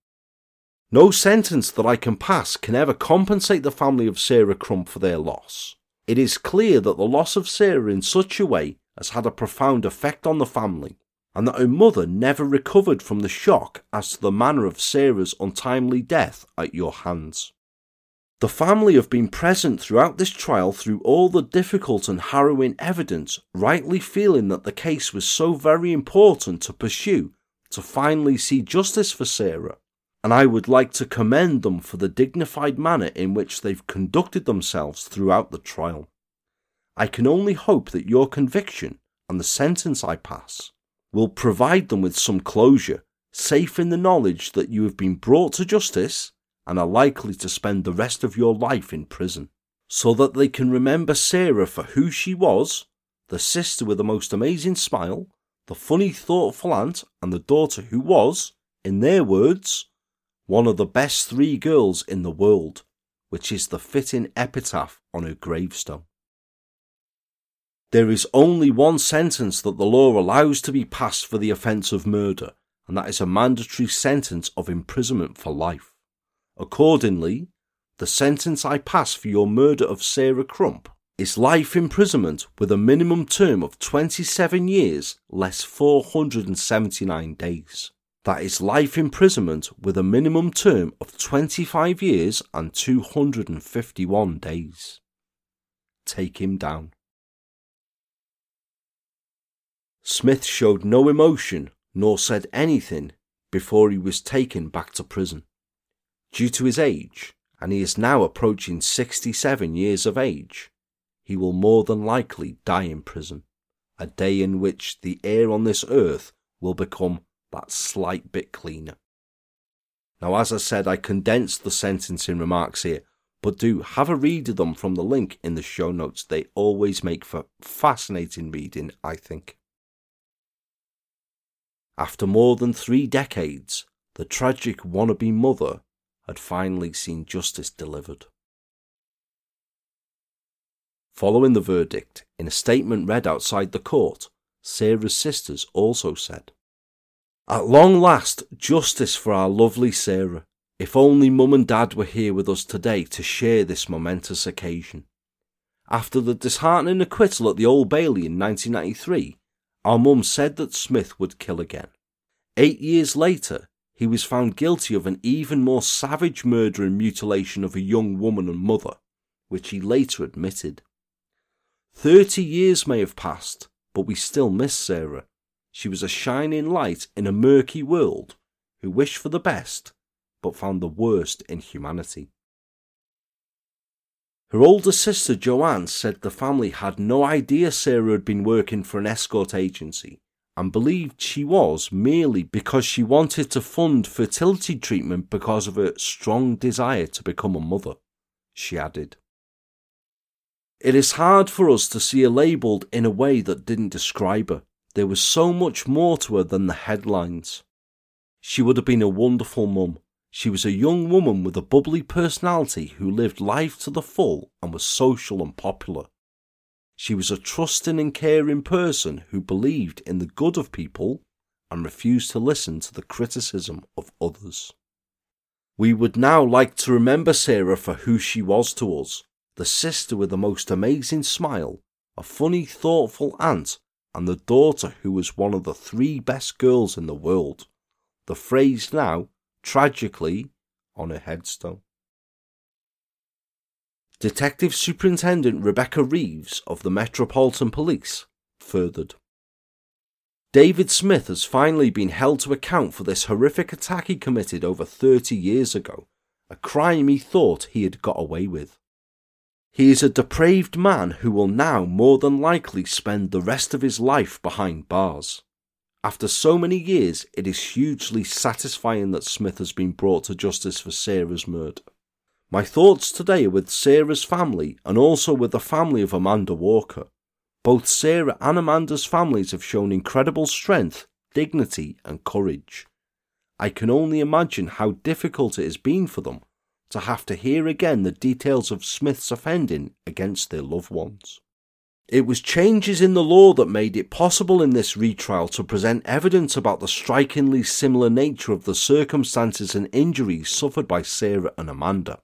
No sentence that I can pass can ever compensate the family of Sarah Crump for their loss. It is clear that the loss of Sarah in such a way has had a profound effect on the family, and that her mother never recovered from the shock as to the manner of Sarah's untimely death at your hands. The family have been present throughout this trial through all the difficult and harrowing evidence, rightly feeling that the case was so very important to pursue to finally see justice for Sarah, and I would like to commend them for the dignified manner in which they've conducted themselves throughout the trial. I can only hope that your conviction and the sentence I pass will provide them with some closure, safe in the knowledge that you have been brought to justice and are likely to spend the rest of your life in prison, so that they can remember Sarah for who she was the sister with the most amazing smile, the funny, thoughtful aunt, and the daughter who was, in their words, one of the best three girls in the world, which is the fitting epitaph on her gravestone. There is only one sentence that the law allows to be passed for the offence of murder, and that is a mandatory sentence of imprisonment for life. Accordingly, the sentence I pass for your murder of Sarah Crump is life imprisonment with a minimum term of 27 years less 479 days. That is life imprisonment with a minimum term of 25 years and 251 days. Take him down. Smith showed no emotion nor said anything before he was taken back to prison. Due to his age, and he is now approaching 67 years of age, he will more than likely die in prison, a day in which the air on this earth will become that slight bit cleaner. Now, as I said, I condensed the sentencing remarks here, but do have a read of them from the link in the show notes. They always make for fascinating reading, I think. After more than three decades, the tragic wannabe mother had finally seen justice delivered. Following the verdict, in a statement read outside the court, Sarah's sisters also said, At long last, justice for our lovely Sarah. If only Mum and Dad were here with us today to share this momentous occasion. After the disheartening acquittal at the Old Bailey in 1993, our mum said that Smith would kill again. Eight years later, he was found guilty of an even more savage murder and mutilation of a young woman and mother, which he later admitted. Thirty years may have passed, but we still miss Sarah. She was a shining light in a murky world who wished for the best, but found the worst in humanity. Her older sister Joanne said the family had no idea Sarah had been working for an escort agency and believed she was merely because she wanted to fund fertility treatment because of her strong desire to become a mother. she added. It is hard for us to see her labelled in a way that didn't describe her. There was so much more to her than the headlines. She would have been a wonderful mum. She was a young woman with a bubbly personality who lived life to the full and was social and popular. She was a trusting and caring person who believed in the good of people and refused to listen to the criticism of others. We would now like to remember Sarah for who she was to us the sister with the most amazing smile, a funny, thoughtful aunt, and the daughter who was one of the three best girls in the world. The phrase now, tragically, on her headstone. Detective Superintendent Rebecca Reeves of the Metropolitan Police furthered. David Smith has finally been held to account for this horrific attack he committed over 30 years ago, a crime he thought he had got away with. He is a depraved man who will now more than likely spend the rest of his life behind bars. After so many years, it is hugely satisfying that Smith has been brought to justice for Sarah's murder. My thoughts today are with Sarah's family and also with the family of Amanda Walker. Both Sarah and Amanda's families have shown incredible strength, dignity, and courage. I can only imagine how difficult it has been for them to have to hear again the details of Smith's offending against their loved ones. It was changes in the law that made it possible in this retrial to present evidence about the strikingly similar nature of the circumstances and injuries suffered by Sarah and Amanda.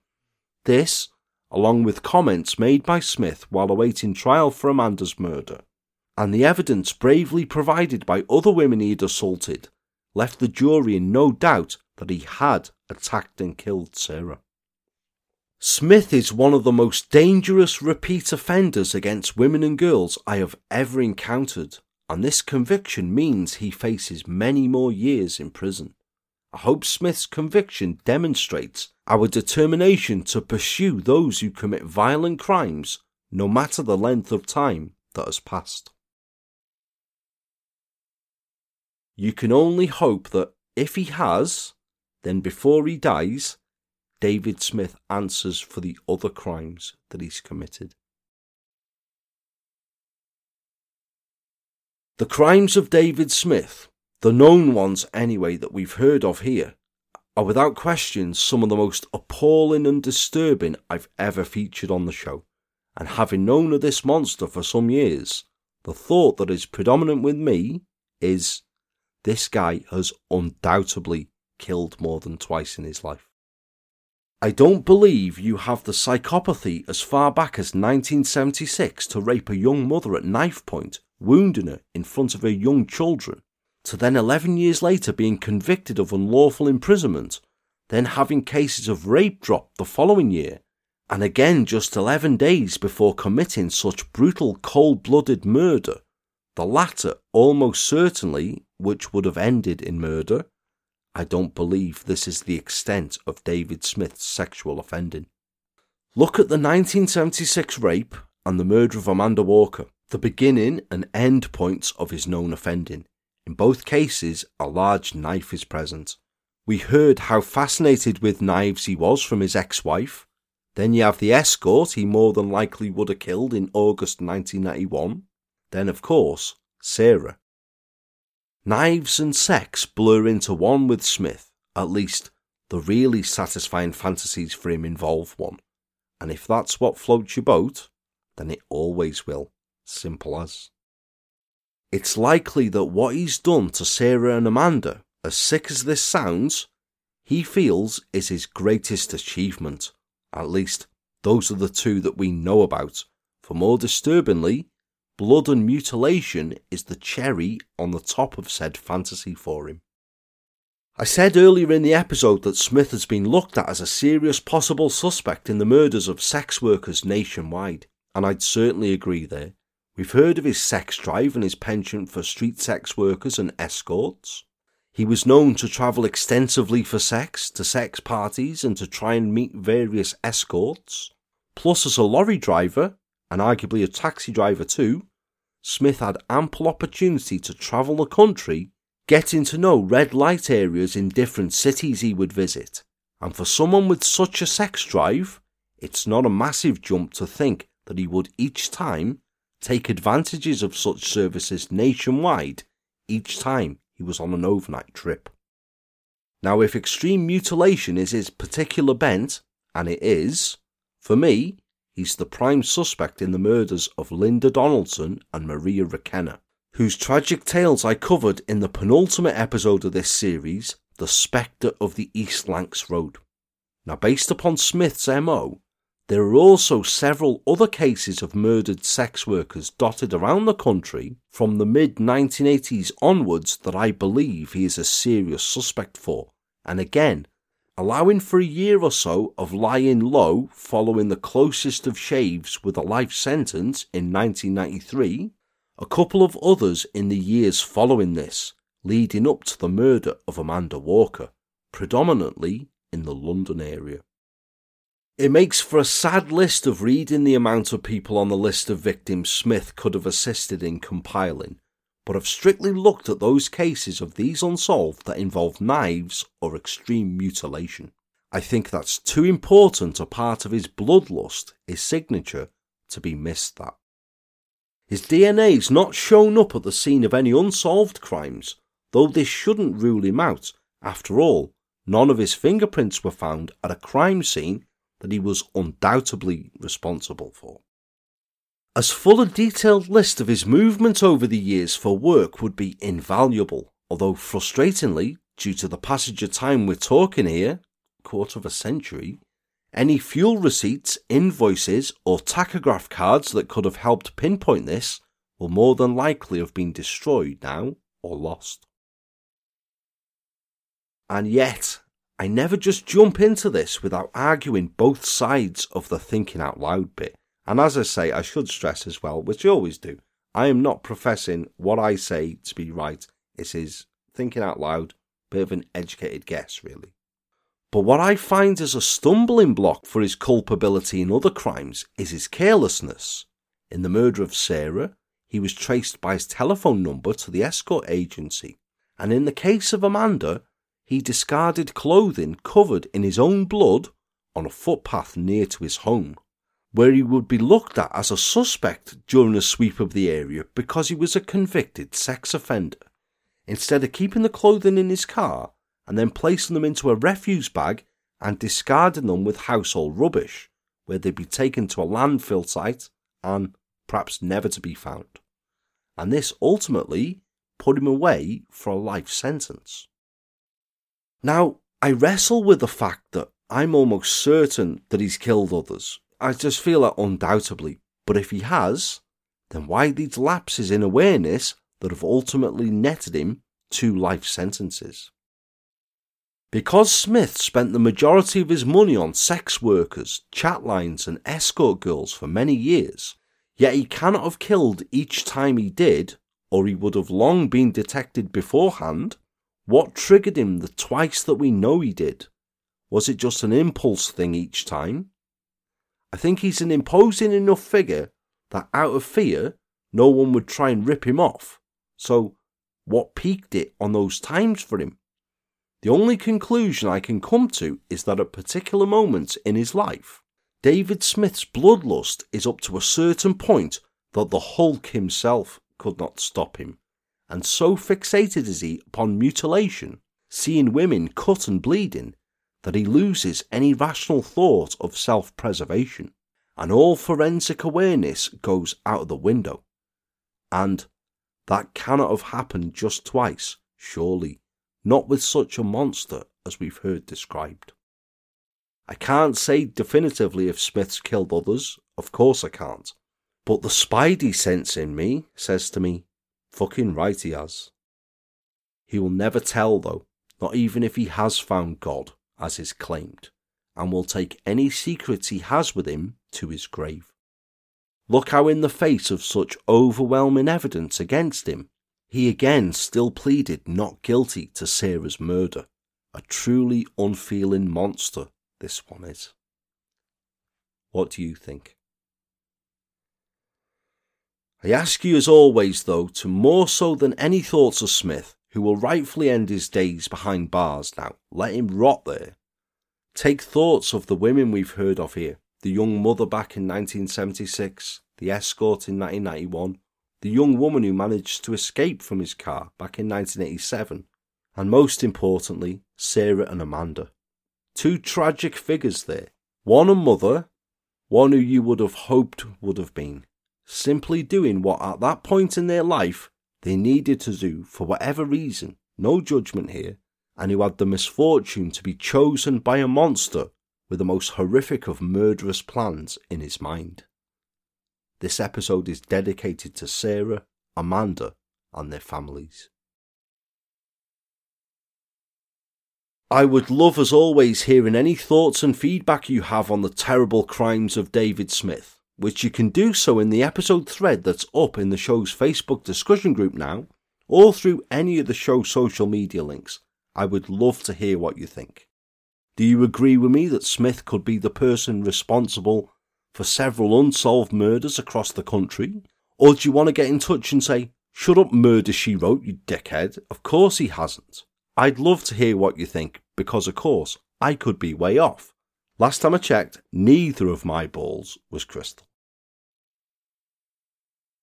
This, along with comments made by Smith while awaiting trial for Amanda's murder, and the evidence bravely provided by other women he had assaulted, left the jury in no doubt that he had attacked and killed Sarah. Smith is one of the most dangerous repeat offenders against women and girls I have ever encountered, and this conviction means he faces many more years in prison. I hope Smith's conviction demonstrates our determination to pursue those who commit violent crimes, no matter the length of time that has passed. You can only hope that if he has, then before he dies, David Smith answers for the other crimes that he's committed. The crimes of David Smith, the known ones anyway that we've heard of here, are without question some of the most appalling and disturbing I've ever featured on the show. And having known of this monster for some years, the thought that is predominant with me is this guy has undoubtedly killed more than twice in his life. I don't believe you have the psychopathy as far back as 1976 to rape a young mother at knife point, wounding her in front of her young children, to then 11 years later being convicted of unlawful imprisonment, then having cases of rape dropped the following year, and again just 11 days before committing such brutal cold blooded murder, the latter almost certainly which would have ended in murder, I don't believe this is the extent of David Smith's sexual offending. Look at the 1976 rape and the murder of Amanda Walker, the beginning and end points of his known offending. In both cases, a large knife is present. We heard how fascinated with knives he was from his ex wife. Then you have the escort he more than likely would have killed in August 1991. Then, of course, Sarah. Knives and sex blur into one with Smith, at least the really satisfying fantasies for him involve one. And if that's what floats your boat, then it always will. Simple as. It's likely that what he's done to Sarah and Amanda, as sick as this sounds, he feels is his greatest achievement. At least, those are the two that we know about. For more disturbingly, blood and mutilation is the cherry on the top of said fantasy for him. I said earlier in the episode that Smith has been looked at as a serious possible suspect in the murders of sex workers nationwide, and I'd certainly agree there. We've heard of his sex drive and his penchant for street sex workers and escorts. He was known to travel extensively for sex, to sex parties, and to try and meet various escorts. Plus, as a lorry driver, and arguably a taxi driver too, Smith had ample opportunity to travel the country, getting to know red light areas in different cities he would visit. And for someone with such a sex drive, it's not a massive jump to think that he would each time take advantages of such services nationwide each time he was on an overnight trip. Now, if extreme mutilation is his particular bent, and it is, for me, he's the prime suspect in the murders of Linda Donaldson and Maria Requena, whose tragic tales I covered in the penultimate episode of this series, The Spectre of the East Lancs Road. Now, based upon Smith's MO, there are also several other cases of murdered sex workers dotted around the country from the mid 1980s onwards that I believe he is a serious suspect for. And again, allowing for a year or so of lying low following the closest of shaves with a life sentence in 1993, a couple of others in the years following this, leading up to the murder of Amanda Walker, predominantly in the London area. It makes for a sad list of reading the amount of people on the list of victims Smith could have assisted in compiling, but I've strictly looked at those cases of these unsolved that involve knives or extreme mutilation. I think that's too important a part of his bloodlust, his signature, to be missed that. His DNA's not shown up at the scene of any unsolved crimes, though this shouldn't rule him out. After all, none of his fingerprints were found at a crime scene that he was undoubtedly responsible for. As full a detailed list of his movement over the years for work would be invaluable, although frustratingly, due to the passage of time we're talking here, quarter of a century, any fuel receipts, invoices, or tachograph cards that could have helped pinpoint this will more than likely have been destroyed now or lost. And yet, I never just jump into this without arguing both sides of the thinking out loud bit. And as I say, I should stress as well, which I always do, I am not professing what I say to be right. It is thinking out loud, bit of an educated guess, really. But what I find as a stumbling block for his culpability in other crimes is his carelessness. In the murder of Sarah, he was traced by his telephone number to the escort agency. And in the case of Amanda, he discarded clothing covered in his own blood on a footpath near to his home, where he would be looked at as a suspect during a sweep of the area because he was a convicted sex offender. Instead of keeping the clothing in his car and then placing them into a refuse bag and discarding them with household rubbish, where they'd be taken to a landfill site and perhaps never to be found. And this ultimately put him away for a life sentence. Now, I wrestle with the fact that I'm almost certain that he's killed others. I just feel that undoubtedly. But if he has, then why these lapses in awareness that have ultimately netted him two life sentences? Because Smith spent the majority of his money on sex workers, chat lines, and escort girls for many years, yet he cannot have killed each time he did, or he would have long been detected beforehand, what triggered him the twice that we know he did? Was it just an impulse thing each time? I think he's an imposing enough figure that out of fear, no one would try and rip him off. So, what peaked it on those times for him? The only conclusion I can come to is that at particular moments in his life, David Smith's bloodlust is up to a certain point that the Hulk himself could not stop him and so fixated is he upon mutilation, seeing women cut and bleeding, that he loses any rational thought of self preservation, and all forensic awareness goes out of the window. And that cannot have happened just twice, surely, not with such a monster as we've heard described. I can't say definitively if Smith's killed others, of course I can't, but the spidey sense in me says to me, Fucking right he has. He will never tell, though, not even if he has found God, as is claimed, and will take any secrets he has with him to his grave. Look how, in the face of such overwhelming evidence against him, he again still pleaded not guilty to Sarah's murder. A truly unfeeling monster, this one is. What do you think? I ask you as always, though, to more so than any thoughts of Smith, who will rightfully end his days behind bars now, let him rot there. Take thoughts of the women we've heard of here, the young mother back in 1976, the escort in 1991, the young woman who managed to escape from his car back in 1987, and most importantly, Sarah and Amanda. Two tragic figures there. One a mother, one who you would have hoped would have been, simply doing what at that point in their life they needed to do for whatever reason, no judgment here, and who had the misfortune to be chosen by a monster with the most horrific of murderous plans in his mind. This episode is dedicated to Sarah, Amanda, and their families. I would love, as always, hearing any thoughts and feedback you have on the terrible crimes of David Smith, which you can do so in the episode thread that's up in the show's Facebook discussion group now, or through any of the show's social media links. I would love to hear what you think. Do you agree with me that Smith could be the person responsible for several unsolved murders across the country? Or do you want to get in touch and say, Shut up, murder she wrote, you dickhead? Of course he hasn't. I'd love to hear what you think, because of course, I could be way off. Last time I checked, neither of my balls was crystal.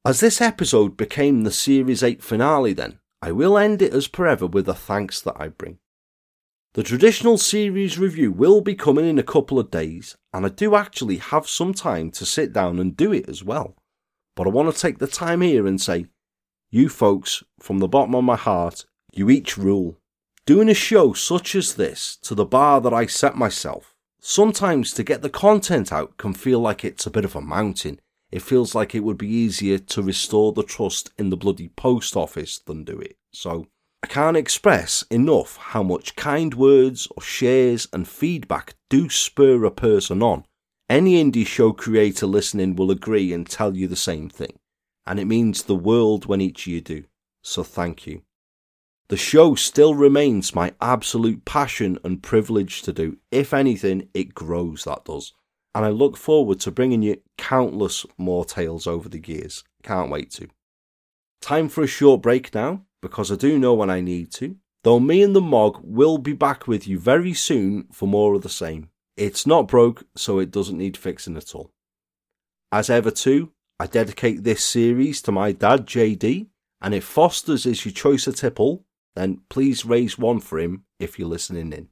As this episode became the Series 8 finale, then, I will end it as per ever with the thanks that I bring. The traditional series review will be coming in a couple of days, and I do actually have some time to sit down and do it as well. But I want to take the time here and say, you folks, from the bottom of my heart, you each rule. Doing a show such as this to the bar that I set myself, sometimes to get the content out can feel like it's a bit of a mountain. It feels like it would be easier to restore the trust in the bloody post office than do it. So, I can't express enough how much kind words or shares and feedback do spur a person on. Any indie show creator listening will agree and tell you the same thing, and it means the world when each of you do. So thank you. The show still remains my absolute passion and privilege to do. If anything, it grows, that does. And I look forward to bringing you countless more tales over the years. Can't wait to. Time for a short break now, because I do know when I need to. Though me and the Mog will be back with you very soon for more of the same. It's not broke, so it doesn't need fixing at all. As ever, too, I dedicate this series to my dad, JD, and if Foster's is your choice of tipple, then please raise one for him if you're listening in.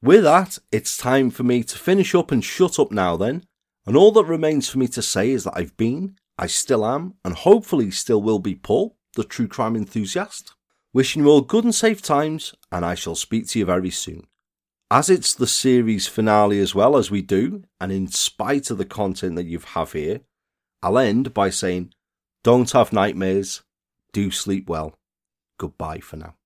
With that, it's time for me to finish up and shut up now then, and all that remains for me to say is that I've been, I still am, and hopefully still will be Paul, the true crime enthusiast. Wishing you all good and safe times, and I shall speak to you very soon. As it's the series finale as well as we do, and in spite of the content that you have here, I'll end by saying, don't have nightmares, do sleep well. Goodbye for now.